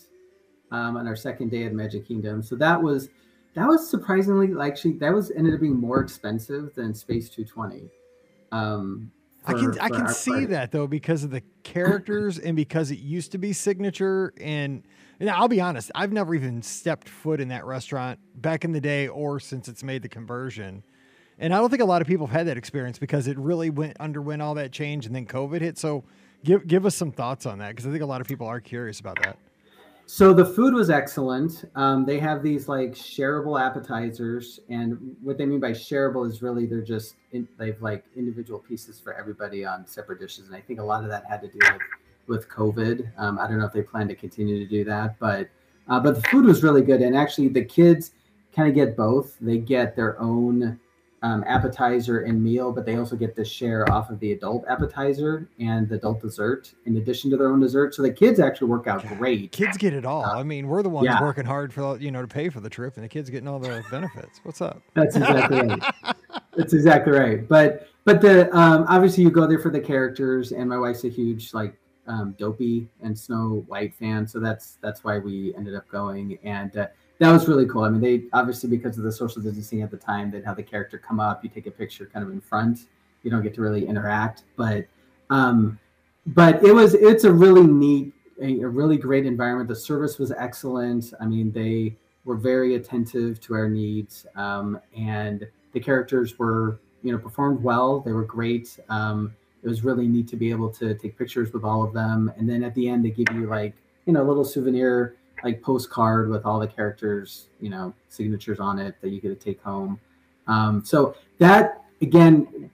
um, on our second day at Magic Kingdom. So that was that was surprisingly actually that was ended up being more expensive than Space 220. Um, for, I can I can see party. that though because of the characters and because it used to be signature and. And I'll be honest, I've never even stepped foot in that restaurant back in the day or since it's made the conversion. And I don't think a lot of people have had that experience because it really went underwent all that change and then COVID hit. So give give us some thoughts on that because I think a lot of people are curious about that. So the food was excellent. Um, they have these like shareable appetizers, and what they mean by shareable is really they're just in, they've like individual pieces for everybody on separate dishes. And I think a lot of that had to do with with COVID. Um, I don't know if they plan to continue to do that, but uh, but the food was really good, and actually the kids kind of get both. They get their own um, appetizer and meal, but they also get to share off of the adult appetizer and the adult dessert in addition to their own dessert. So the kids actually work out great. Kids get it all. Uh, I mean, we're the ones yeah. working hard for you know to pay for the trip, and the kids getting all the benefits. What's up? That's exactly right. That's exactly right. But but the um, obviously you go there for the characters, and my wife's a huge like um, Dopey and Snow White fan, so that's that's why we ended up going and. Uh, that was really cool. I mean, they obviously because of the social distancing at the time, they'd have the character come up, you take a picture kind of in front. You don't get to really interact, but um, but it was it's a really neat, a, a really great environment. The service was excellent. I mean, they were very attentive to our needs, um, and the characters were you know performed well. They were great. Um, it was really neat to be able to take pictures with all of them, and then at the end they give you like you know a little souvenir like postcard with all the characters, you know, signatures on it that you get to take home. Um, so that again,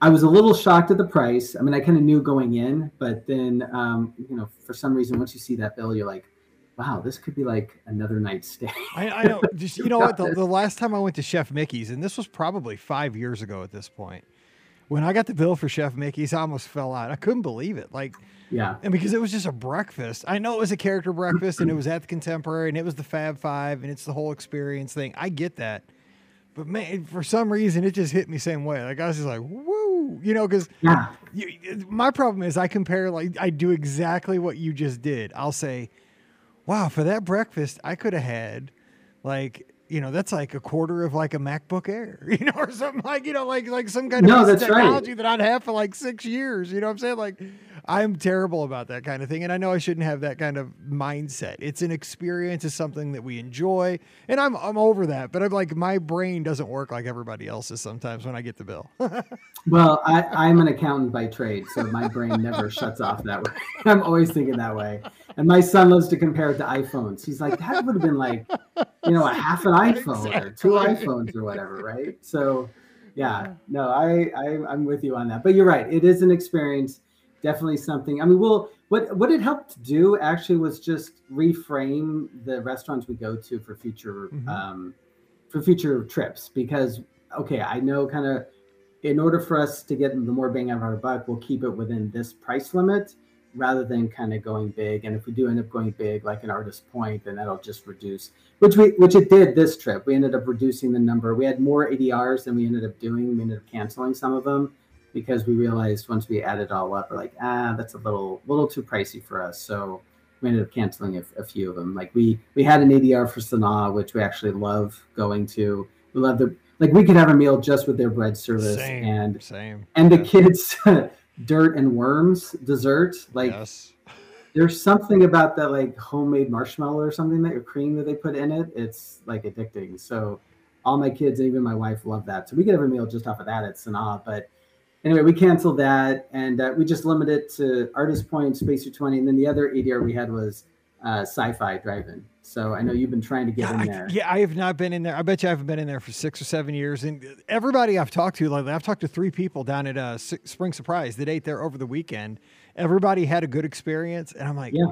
I was a little shocked at the price. I mean, I kind of knew going in, but then um, you know, for some reason, once you see that bill, you're like, wow, this could be like another night stay. I, I know. Just you know what? The, the last time I went to Chef Mickey's, and this was probably five years ago at this point, when I got the bill for Chef Mickey's, I almost fell out. I couldn't believe it. Like yeah. And because it was just a breakfast. I know it was a character breakfast and it was at the Contemporary and it was the Fab Five and it's the whole experience thing. I get that. But man, for some reason, it just hit me same way. Like I was just like, woo, you know, because yeah. my problem is I compare, like, I do exactly what you just did. I'll say, wow, for that breakfast, I could have had like you know that's like a quarter of like a MacBook Air, you know, or something like you know, like like some kind of no, technology right. that I'd have for like six years. You know what I'm saying? Like I'm terrible about that kind of thing. And I know I shouldn't have that kind of mindset. It's an experience, it's something that we enjoy. And I'm I'm over that. But I'm like my brain doesn't work like everybody else's sometimes when I get the bill. well, I, I'm an accountant by trade, so my brain never shuts off that way. I'm always thinking that way. And my son loves to compare it to iPhones. He's like, that would have been like, you know, a half an iPhone exactly. or two iPhones or whatever, right? So yeah, no, I, I I'm with you on that. But you're right. It is an experience definitely something. I mean, well, what what it helped do actually was just reframe the restaurants we go to for future mm-hmm. um, for future trips because okay, I know kind of in order for us to get the more bang out of our buck, we'll keep it within this price limit rather than kind of going big. And if we do end up going big, like an artist point, then that'll just reduce, which we which it did this trip. We ended up reducing the number. We had more ADRs than we ended up doing. We ended up canceling some of them because we realized once we add it all up, we're like, ah, that's a little little too pricey for us. So we ended up canceling a, a, few of them. Like we we had an ADR for Sanaa, which we actually love going to. We love the like we could have a meal just with their bread service same, and same and the kids dirt and worms dessert. Like yes. there's something about that like homemade marshmallow or something that your cream that they put in it. It's like addicting. So all my kids and even my wife love that. So we could have a meal just off of that at Sanaa, but anyway, we canceled that and uh, we just limited it to Artist Point, Space 220. And then the other ADR we had was uh, Sci-Fi Drive-In. So I know you've been trying to get yeah, in there. I, yeah, I have not been in there. I bet you I haven't been in there for six or seven years. And everybody I've talked to lately, I've talked to three people down at uh, Spring Surprise that ate there over the weekend. Everybody had a good experience, and I'm like, yeah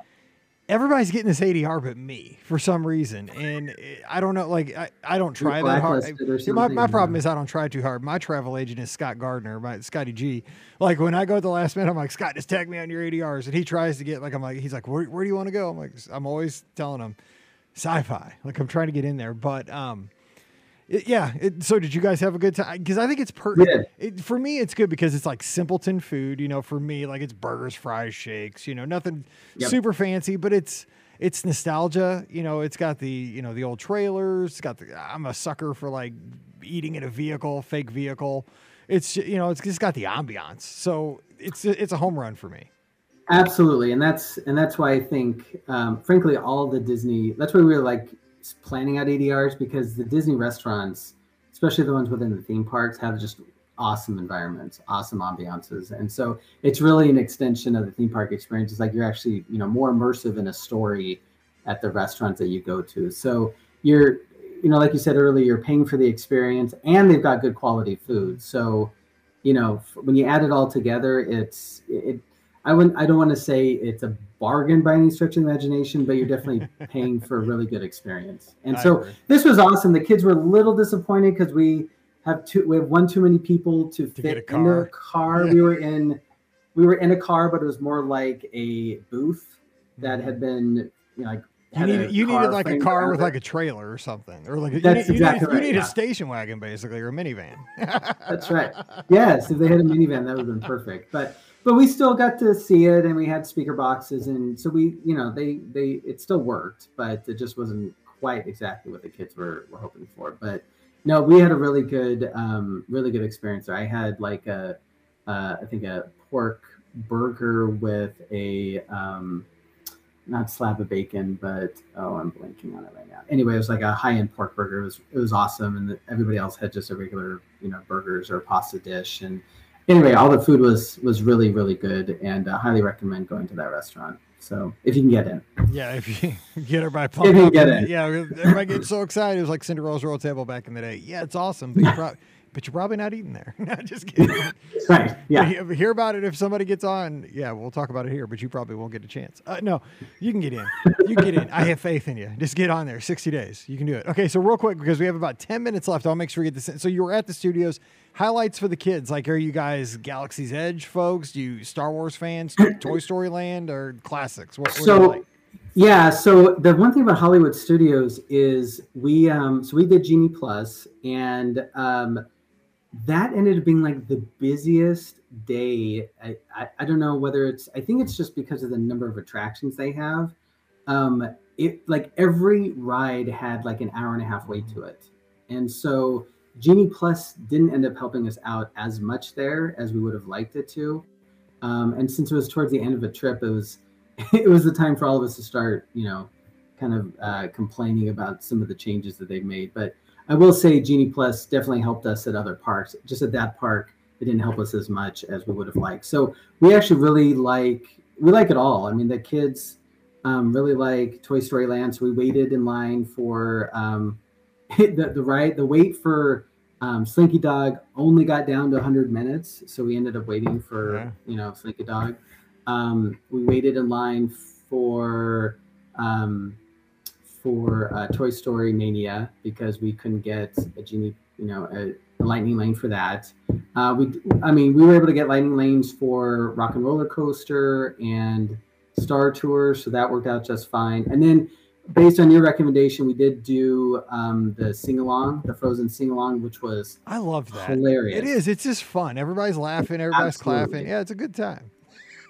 everybody's getting this ADR but me for some reason. And I don't know, like, I, I don't try that hard. my, my problem is I don't try too hard. My travel agent is Scott Gardner, my Scotty G. Like, when I go at the last minute, I'm like, Scott, just tag me on your ADRs. And he tries to get, like, I'm like, he's like, where, where do you want to go? I'm like, I'm always telling him sci fi. Like, I'm trying to get in there. But, um, it, yeah. It, so did you guys have a good time? Because I think it's per yeah. it, for me. It's good because it's like simpleton food. You know, for me, like it's burgers, fries, shakes. You know, nothing yep. super fancy, but it's it's nostalgia. You know, it's got the you know the old trailers. It's got the. I'm a sucker for like eating in a vehicle, fake vehicle. It's you know it's just got the ambiance. So it's it's a home run for me. Absolutely, and that's and that's why I think, um, frankly, all the Disney. That's why we were like planning out ADRs because the Disney restaurants, especially the ones within the theme parks, have just awesome environments, awesome ambiances. And so it's really an extension of the theme park experience. It's like you're actually, you know, more immersive in a story at the restaurants that you go to. So you're, you know, like you said earlier, you're paying for the experience and they've got good quality food. So, you know, when you add it all together, it's, it, I wouldn't, I don't want to say it's a bargain by any stretch of imagination, but you're definitely paying for a really good experience. And I so agree. this was awesome. The kids were a little disappointed because we have two, we have one too many people to, to fit in a car. Yeah. We were in, we were in a car, but it was more like a booth that had been, you know, like you, need, you needed like a car with like a trailer or something, or like That's you, need, exactly you need, right, you need yeah. a station wagon basically, or a minivan. That's right. Yes, if they had a minivan, that would have been perfect. But but we still got to see it and we had speaker boxes and so we you know they they it still worked but it just wasn't quite exactly what the kids were, were hoping for. But no we had a really good um really good experience there. I had like a uh, I think a pork burger with a um not slab of bacon but oh i'm blanking on it right now. Anyway it was like a high-end pork burger. It was it was awesome and the, everybody else had just a regular you know burgers or pasta dish and anyway, all the food was was really really good, and uh, highly recommend going to that restaurant. So if you can get in, yeah, if you get her by pumping, if you get in, yeah, everybody gets so excited. It was like Cinderella's Royal Table back in the day. Yeah, it's awesome, but you probably but you're probably not eating there. just kidding. right. Yeah. Hear about it if somebody gets on. Yeah, we'll talk about it here, but you probably won't get a chance. Uh, no, you can get in. You can get in. I have faith in you. Just get on there. 60 days. You can do it. Okay, so real quick, because we have about 10 minutes left, I'll make sure we get this in. So you were at the studios. Highlights for the kids. Like, are you guys Galaxy's Edge folks? Do you Star Wars fans? Toy Story Land or classics? What, what so, like? Yeah, so the one thing about Hollywood Studios is we um so we did Genie Plus and um that ended up being like the busiest day. I, I, I, don't know whether it's, I think it's just because of the number of attractions they have. Um, it like every ride had like an hour and a half wait to it. And so Genie Plus didn't end up helping us out as much there as we would have liked it to. Um, and since it was towards the end of a trip, it was, it was the time for all of us to start, you know, kind of uh, complaining about some of the changes that they've made. But I will say Genie Plus definitely helped us at other parks. Just at that park, it didn't help us as much as we would have liked. So we actually really like we like it all. I mean, the kids um, really like Toy Story Land. So we waited in line for um, the the ride. The wait for um, Slinky Dog only got down to 100 minutes, so we ended up waiting for yeah. you know Slinky Dog. Um, we waited in line for um, for uh, Toy Story Mania because we couldn't get a genie, you know, a, a lightning lane for that. Uh, we, I mean, we were able to get lightning lanes for Rock and Roller Coaster and Star Tour, so that worked out just fine. And then, based on your recommendation, we did do um, the sing along, the Frozen sing along, which was I love that hilarious. It is. It's just fun. Everybody's laughing. Everybody's Absolutely. clapping. Yeah, it's a good time.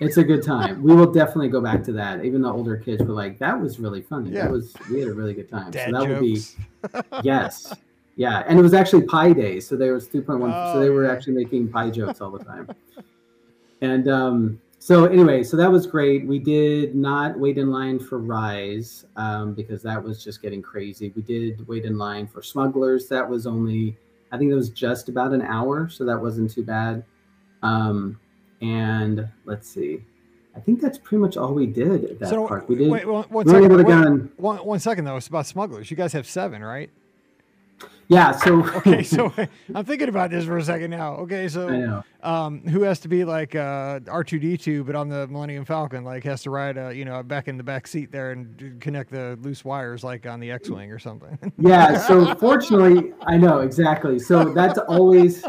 it's a good time. We will definitely go back to that. Even the older kids were like, "That was really funny. Yeah. That was we had a really good time." Dad so that jokes. would be yes, yeah. And it was actually Pie Day, so there was three point one. so Oh, they were yeah. actually making pie jokes all the time. and um, so anyway, so that was great. We did not wait in line for Rise um, because that was just getting crazy. We did wait in line for Smugglers. That was only, I think it was just about an hour, so that wasn't too bad. Um, and let's see, I think that's pretty much all we did at that so park. We did. wait one, one we were able to Wait, one, one second though. It's about smugglers. You guys have seven, right? yeah. So Okay, so I'm thinking about this for a second now. Okay, I so know. Um, who has to be like uh, R2D2, but on the Millennium Falcon, like has to ride, uh, you know, back in the back seat there and connect the loose wires, like on the X-wing or something. yeah so fortunately i know exactly so that's always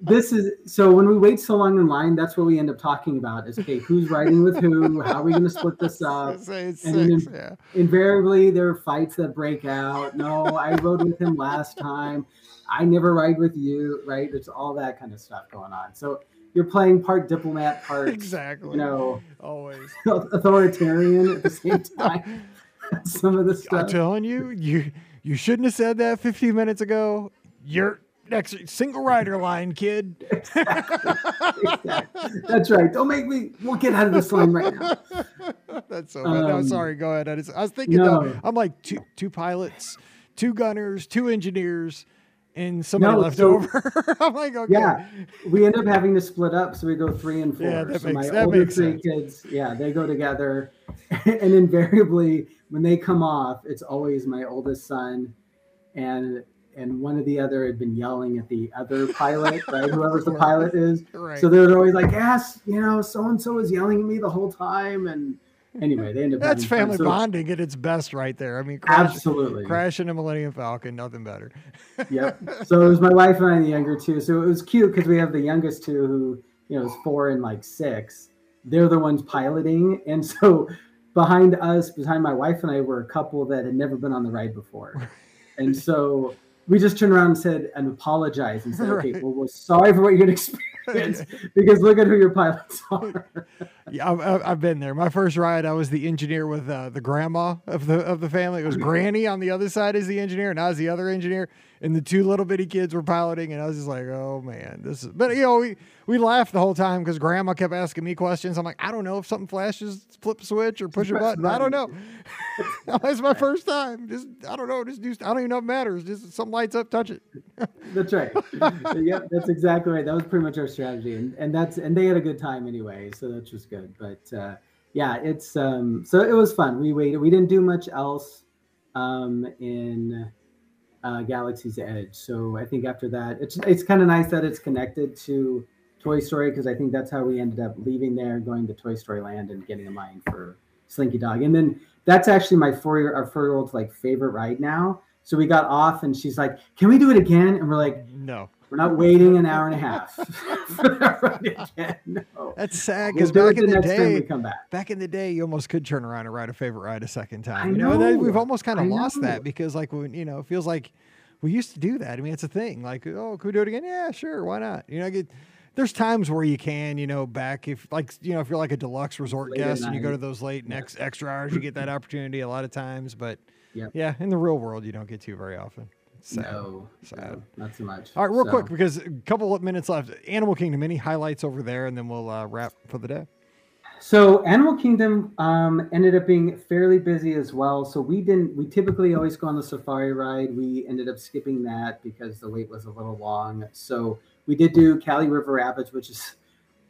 this is so when we wait so long in line that's what we end up talking about is okay who's riding with who how are we going to split this up Say it's and six, yeah. invariably there are fights that break out no i rode with him last time i never ride with you right there's all that kind of stuff going on so you're playing part diplomat part Exactly. you know always. authoritarian at the same time some of the stuff. I'm telling you, you you shouldn't have said that 15 minutes ago. You're next single rider line, kid. Exactly. That's right. Don't make me. We'll get out of this line right now. That's so bad. no, Um, sorry. Go ahead. I, just, I was thinking no. though. I'm like two two pilots, two gunners, two engineers, and somebody No, left so- over. I'm like, okay. Yeah, we end up having to split up, so we go three and four. Yeah, that so makes- my that older makes three sense. kids, yeah, they go together, and invariably when they come off, it's always my oldest son, and and one of the other had been yelling at the other pilot, right? Whoever's the pilot is. Right. So they're always like, "Yes, you know, so and so was yelling at me the whole time," and anyway, they end up. That's fun. family bonding at its best, right there. I mean, crash, Absolutely. crashing a Millennium Falcon, nothing better. yep. So it was my wife and I, the younger two. So it was cute because we have the youngest two who, you know, is four and like six. They're the ones piloting. And so behind us, behind my wife and I, were a couple that had never been on the ride before. And so we just turned around and said and apologized and said, okay, Right. well, we're sorry for what you're going to experience because look at who your pilots are. Yeah, I've, I've- I've been there. My first ride, I was the engineer with uh, the grandma of the of the family. It was Granny on the other side as the engineer, and I was the other engineer. And the two little bitty kids were piloting, and I was just like, "Oh man, this is." But you know, we we laughed the whole time because Grandma kept asking me questions. I'm like, "I don't know if something flashes, flip a switch or push a button. I don't know. it's my first time. Just I don't know. Just do. I don't even know if it matters. Just something lights up, touch it. That's right. yep, that's exactly right. That was pretty much our strategy, and and that's and they had a good time anyway, so that's just good. But uh, yeah, it's um, so it was fun. We waited. We didn't do much else um, in uh, Galaxy's Edge. So I think after that, it's it's kind of nice that it's connected to Toy Story because I think that's how we ended up leaving there, going to Toy Story Land, and getting a line for Slinky Dog, and then that's actually my four year our four year old's like favorite ride now. So we got off, and she's like, "Can we do it again?" And we're like, No, "We're not waiting an hour and a half for that again." No. that's sad We'll because back in the the we day, come back. back in the day, you almost could turn around and ride a favorite ride a second time. I you know, know. we've almost kind of lost know. that because, like, when you know, it feels like we used to do that. I mean, it's a thing. Like, oh, could we do it again? Yeah, sure, why not? You know, get. There's times where you can, you know, back if like you know if you're like a deluxe resort Late guest and you go to those late Yeah. next extra hours, you get that opportunity a lot of times. But Yep. yeah, in the real world, you don't get to very often. Sad. No, Sad. no, not so much. All right, real So- quick because a couple of minutes left. Animal Kingdom, any highlights over there, and then we'll uh, wrap for the day. So Animal Kingdom um, ended up being fairly busy as well. So we didn't. We typically always go on the safari ride. We ended up skipping that because the wait was a little long. So we did do Kali River Rapids, which is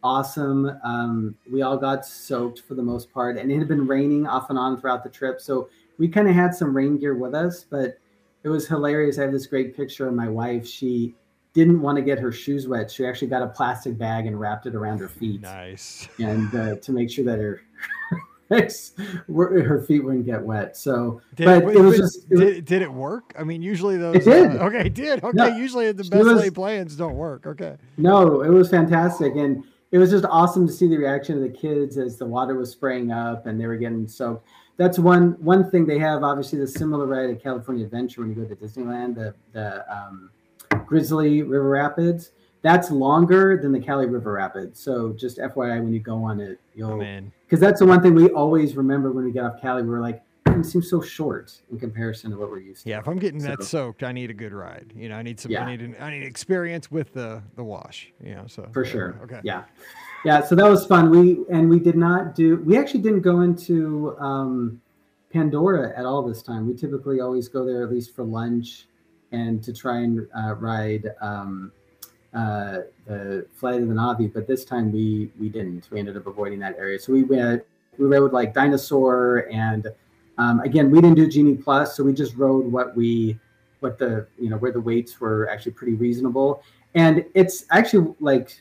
awesome. Um, we all got soaked for the most part, and it had been raining off and on throughout the trip. So we kind of had some rain gear with us, but it was hilarious. I have this great picture of my wife. She didn't want to get her shoes wet. She actually got a plastic bag and wrapped it around her feet Nice. and uh, to make sure that her her feet wouldn't get wet. So, Did, but it was just it was- did, did it work? I mean, usually those. It did. uh, okay, it did. Okay, No, usually the best was- laid plans don't work. Okay. no, it was fantastic, and it was just awesome to see the reaction of the kids as the water was spraying up and they were getting soaked. That's one one thing they have. Obviously, the similar ride at California Adventure when you go to Disneyland, the the um, Grizzly River Rapids. That's longer than the Kali River Rapids. So just FYI, when you go on it, you'll because that's the one thing we always remember when we get off Kali. We're like, it seems so short in comparison to what we're used to. yeah. If I'm getting that soaked, I need a good ride. You know, I need some. Yeah. I need. An, I need experience with the the wash. You know, so for sure. Okay. Yeah, yeah. So that was fun. We and we did not do. We actually didn't go into um, Pandora at all this time. We typically always go there at least for lunch and to try and uh, ride um, uh, the Flight of the Navi. But this time we we didn't. We ended up avoiding that area. So we went. We rode like Dinosaur and um, again we didn't do Genie Plus. So we just rode what we what the you know where the weights were actually pretty reasonable and it's actually like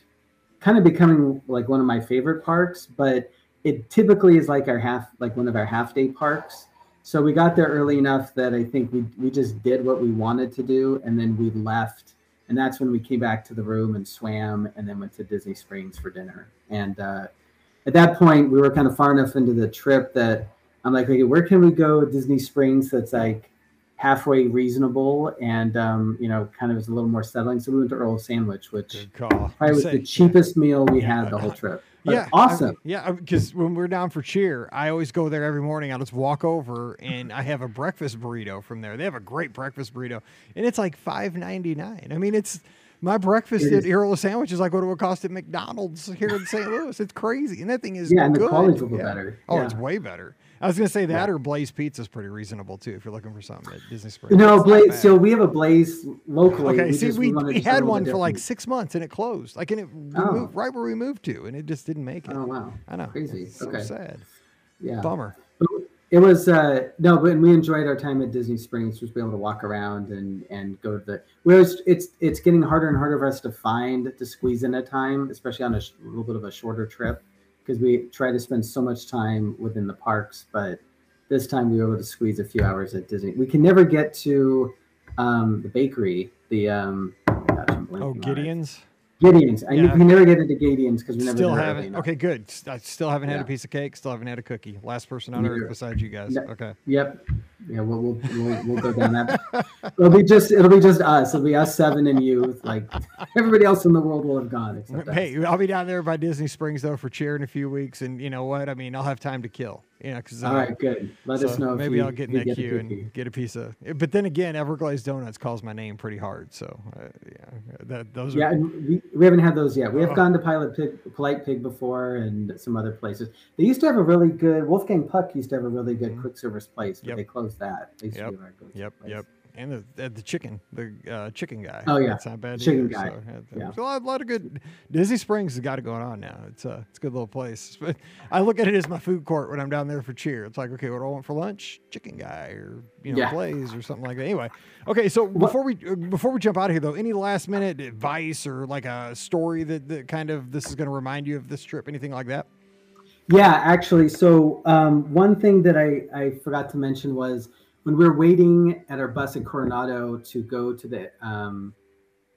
kind of becoming like one of my favorite parks but it typically is like our half like one of our half day parks. So we got there early enough that i think we we just did what we wanted to do and then we left and that's when we came back to the room and swam and then went to disney springs for dinner. And uh, at that point we were kind of far enough into the trip that i'm like okay where can we go disney springs that's like halfway reasonable and um, you know kind of is a little more settling so we went to earl's sandwich which probably was Say- the cheapest meal we had the whole trip But yeah, awesome I- yeah, because when we're down for cheer, I always go there every morning. I'll just walk over and I have a breakfast burrito from there. They have a great breakfast burrito, and it's like five ninety nine. I mean, it's my breakfast It at. Hero Sandwich is like what it would cost at McDonald's here in St. Louis. It's crazy, and that thing is yeah and the good. quality's a little Yeah. better Oh, yeah. it's way better. I was gonna say that Yeah. or Blaze Pizza is pretty reasonable too if you're looking for something at Disney Springs. no blaze so we have a blaze locally Okay, see, just- we, we had one for like six months and it closed. Like, and it Oh. moved right where we moved to, and it just didn't make it. oh wow I know, crazy. It's so Okay. sad. yeah Bummer. it was uh no but we enjoyed our time at disney springs just be able to walk around and and go to the whereas it's it's getting harder and harder for us to find to squeeze in a time especially on a sh- little bit of a shorter trip because we try to spend so much time within the parks but this time we were able to squeeze a few hours at disney we can never get to um the bakery the um gosh, Oh. Gideon's. Gideon's i Yeah. we never get into gideon's because we never Still haven't. Okay, good. I still haven't had a piece of cake. Still haven't had a cookie. Last person on earth besides you guys. No. Okay. Yep. Yeah, we'll we'll, we'll, we'll go down that. It'll be just it'll be just us. It'll be us seven and you. Like everybody else in the world will have gone. Except us. Hey, I'll be down there by Disney Springs though for cheer in a few weeks, and you know what? I mean, I'll have time to kill. You know, because All right, good. Let us know. if maybe you- I'll get in that queue and get a piece of. But then again, Everglazed Donuts calls my name pretty hard, so uh, yeah, that those Yeah, are. we, we haven't had those yet. We have Oh. gone to Pilot Pig, Polite Pig before, and some other places. They used to have a really good Wolfgang Puck used to have a really good quick service place, but Mm-hmm. Yep. they closed that. They used to Yep. be a very good Yep, place. yep. And the, the the chicken, the uh, chicken guy. Oh, yeah. that's not bad. Chicken either, guy. So, yeah, there's a lot, lot of good. Disney Springs has got it going on now. It's a it's a good little place. But I look at it as my food court when I'm down there for cheer. It's like, okay, what do I want for lunch? Chicken guy or you know Yeah. Blaze or something like that. Anyway, okay. So before we uh, before we jump out of here though, any last minute advice or like a story that, that kind of this is going to remind you of this trip, anything like that? Yeah, actually. So um, one thing that I, I forgot to mention was when we were waiting at our bus in Coronado to go to the um,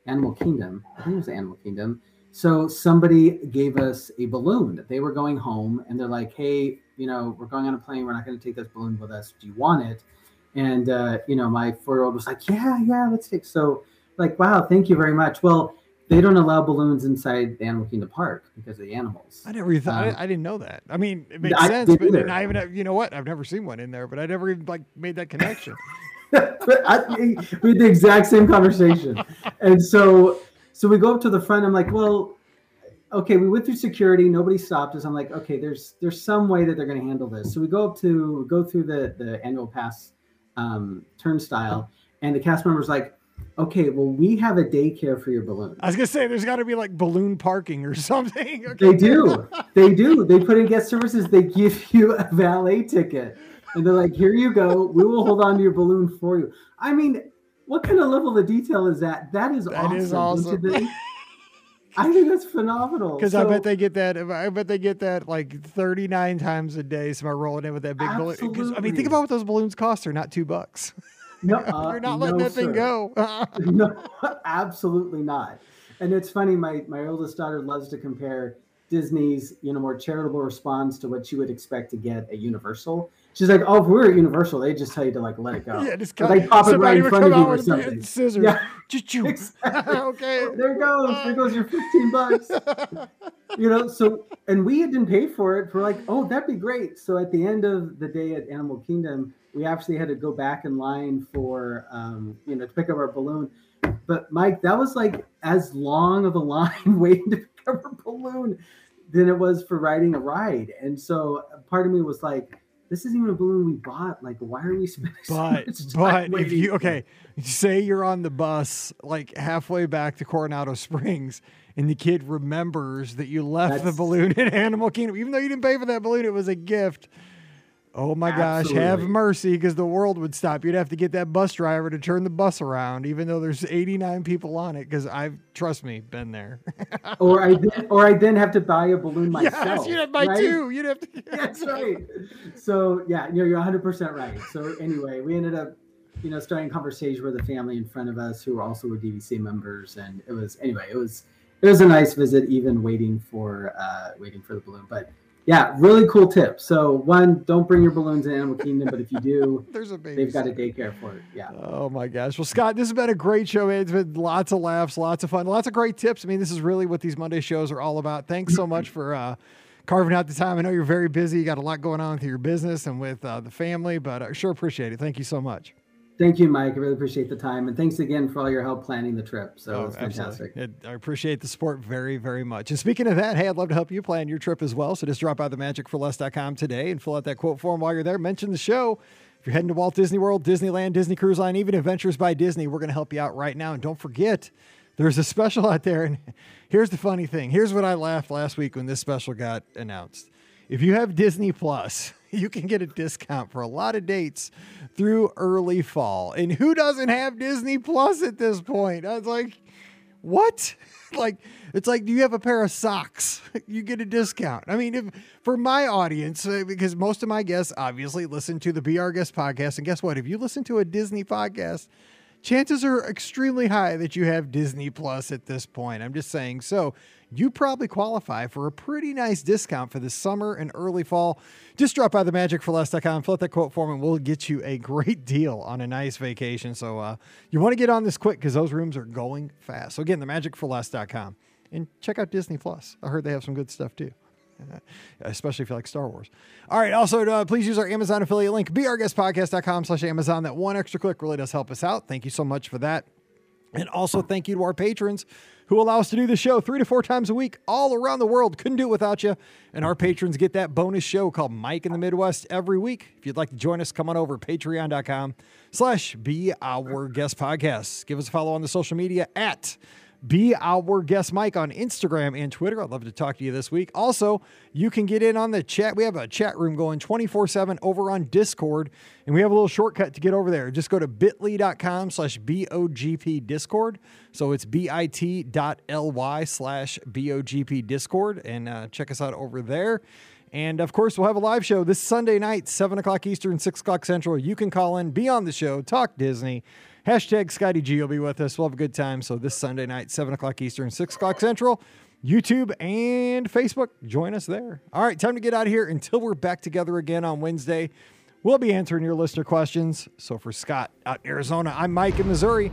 Animal Kingdom. I think it was Animal Kingdom. So somebody gave us a balloon. They were going home, and they're like, "Hey, you know, we're going on a plane. We're not going to take this balloon with us. Do you want it?" And uh, you know, my four-year-old was like, "Yeah, yeah, let's take." So, like, wow, thank you very much. Well, they don't allow balloons inside the Animal Kingdom Park because of the animals. I never even thought. Um, I, I didn't know that. I mean, it makes I sense, but either. I haven't. You know what? I've never seen one in there, but I never even like made that connection. I, we had the exact same conversation. And so, so we go up to the front. I'm like, well, okay, we went through security. Nobody stopped us. I'm like, okay, there's there's some way that they're going to handle this. So we go up to go through the the annual pass um, turnstile, and the cast member's like, okay, well, we have a daycare for your balloon. I was gonna say there's got to be like balloon parking or something. Okay. They do. They do. They put in guest services. They give you a valet ticket, and they're like, "Here you go. We will hold on to your balloon for you." I mean, what kind of level of detail is that? That is That awesome. is awesome. I think that's phenomenal. Because I bet they get that. I bet they get that like 39 times a day. Somebody rolling in with that big balloon. 'Cause, I mean, think about what those balloons cost. They're not two bucks. No, uh, You're not letting no, that thing sir. go. no, absolutely not. And it's funny. My my oldest daughter loves to compare Disney's you know more charitable response to what you would expect to get at Universal. She's like, oh, if we were at Universal, they just tell you to like let it go. Yeah, just cut. they pop it right in front of you or with something. Scissors. Yeah. Exactly. okay. There goes. There goes your 15 bucks. you know, so and we didn't pay for it. We're like, oh, that'd be great. So at the end of the day at Animal Kingdom, we actually had to go back in line for um, you know, to pick up our balloon. But Mike, that was like as long of a line waiting to pick up our balloon than it was for riding a ride. And so part of me was like, this isn't even a balloon we bought. Like, why are we spending so But time but if you okay, say you're on the bus like halfway back to Coronado Springs and the kid remembers that you left the balloon in Animal Kingdom, even though you didn't pay for that balloon, it was a gift. Oh my gosh, have mercy because the world would stop. You'd have to get that bus driver to turn the bus around, even though there's 89 people on it. Because I've, trust me, been there. or I then, or I then have to buy a balloon myself. yes, you'd have to buy right? two. You'd have to. That's right. So yeah, you're you're 100 percent right. So anyway, we ended up, you know, starting a conversation with a family in front of us who were also were DVC members, and it was anyway, it was it was a nice visit, even waiting for uh, waiting for the balloon. But yeah, really cool tip. So one, don't bring your balloons in Animal Kingdom, but if you do, There's a baby. they've got a daycare for it. Yeah. Oh my gosh. Well, Scott, this has been a great show. man. It's been lots of laughs, lots of fun, lots of great tips. I mean, this is really what these Monday shows are all about. Thanks so much for uh, carving out the time. I know you're very busy. You got a lot going on with your business and with uh, the family, but I sure appreciate it. Thank you so much. Thank you, Mike. I really appreciate the time, and thanks again for all your help planning the trip. So oh, it's Oh, absolutely. fantastic. It- I appreciate the support very, very much. And speaking of that, hey, I'd love to help you plan your trip as well. So just drop by the magicforless.com today and fill out that quote form while you're there. Mention the show. If you're heading to Walt Disney World, Disneyland, Disney Cruise Line, even Adventures by Disney, we're going to help you out right now. And don't forget, there's a special out there. And here's the funny thing. Here's what I laughed last week when this special got announced. If you have Disney Plus, you can get a discount for a lot of dates through early fall. And who doesn't have Disney Plus at this point? I was like, what? like, it's like, do you have a pair of socks? You get a discount. I mean, if for my audience, uh, because most of my guests obviously listen to the Our Guest podcast. And guess what? If you listen to a Disney podcast, chances are extremely high that you have Disney Plus at this point. I'm just saying. So you probably qualify for a pretty nice discount for the summer and early fall. Just drop by the magicforless.com, fill out that quote form, and we'll get you a great deal on a nice vacation. So uh, you want to get on this quick because those rooms are going fast. So again, the magicforless.com and check out Disney Plus. I heard they have some good stuff too. Especially if you like Star Wars. All right. Also, uh, please use our Amazon affiliate link, beourguestpodcast.com slash Amazon. That one extra click really does help us out. Thank you so much for that. And also thank you to our patrons who allow us to do the show three to four times a week all around the world. Couldn't do it without you. And our patrons get that bonus show called Mike in the Midwest every week. If you'd like to join us, come on over patreon.com slash be our guest podcast. Give us a follow on the social media at be our guest Mike on Instagram and Twitter. I'd love to talk to you this week. Also, you can get in on the chat. We have a chat room going 24 7 over on Discord, and we have a little shortcut to get over there. Just go to bit.ly.com slash BOGP Discord. So it's bit.ly slash BOGP Discord, and uh, check us out over there. And of course, we'll have a live show this Sunday night, 7 o'clock Eastern, 6 o'clock Central. You can call in, be on the show, talk Disney. Hashtag Scotty G will be with us. We'll have a good time. So this Sunday night, 7 o'clock Eastern, 6 o'clock Central, YouTube and Facebook. Join us there. All right, time to get out of here until we're back together again on Wednesday. We'll be answering your listener questions. So for Scott out in Arizona, I'm Mike in Missouri.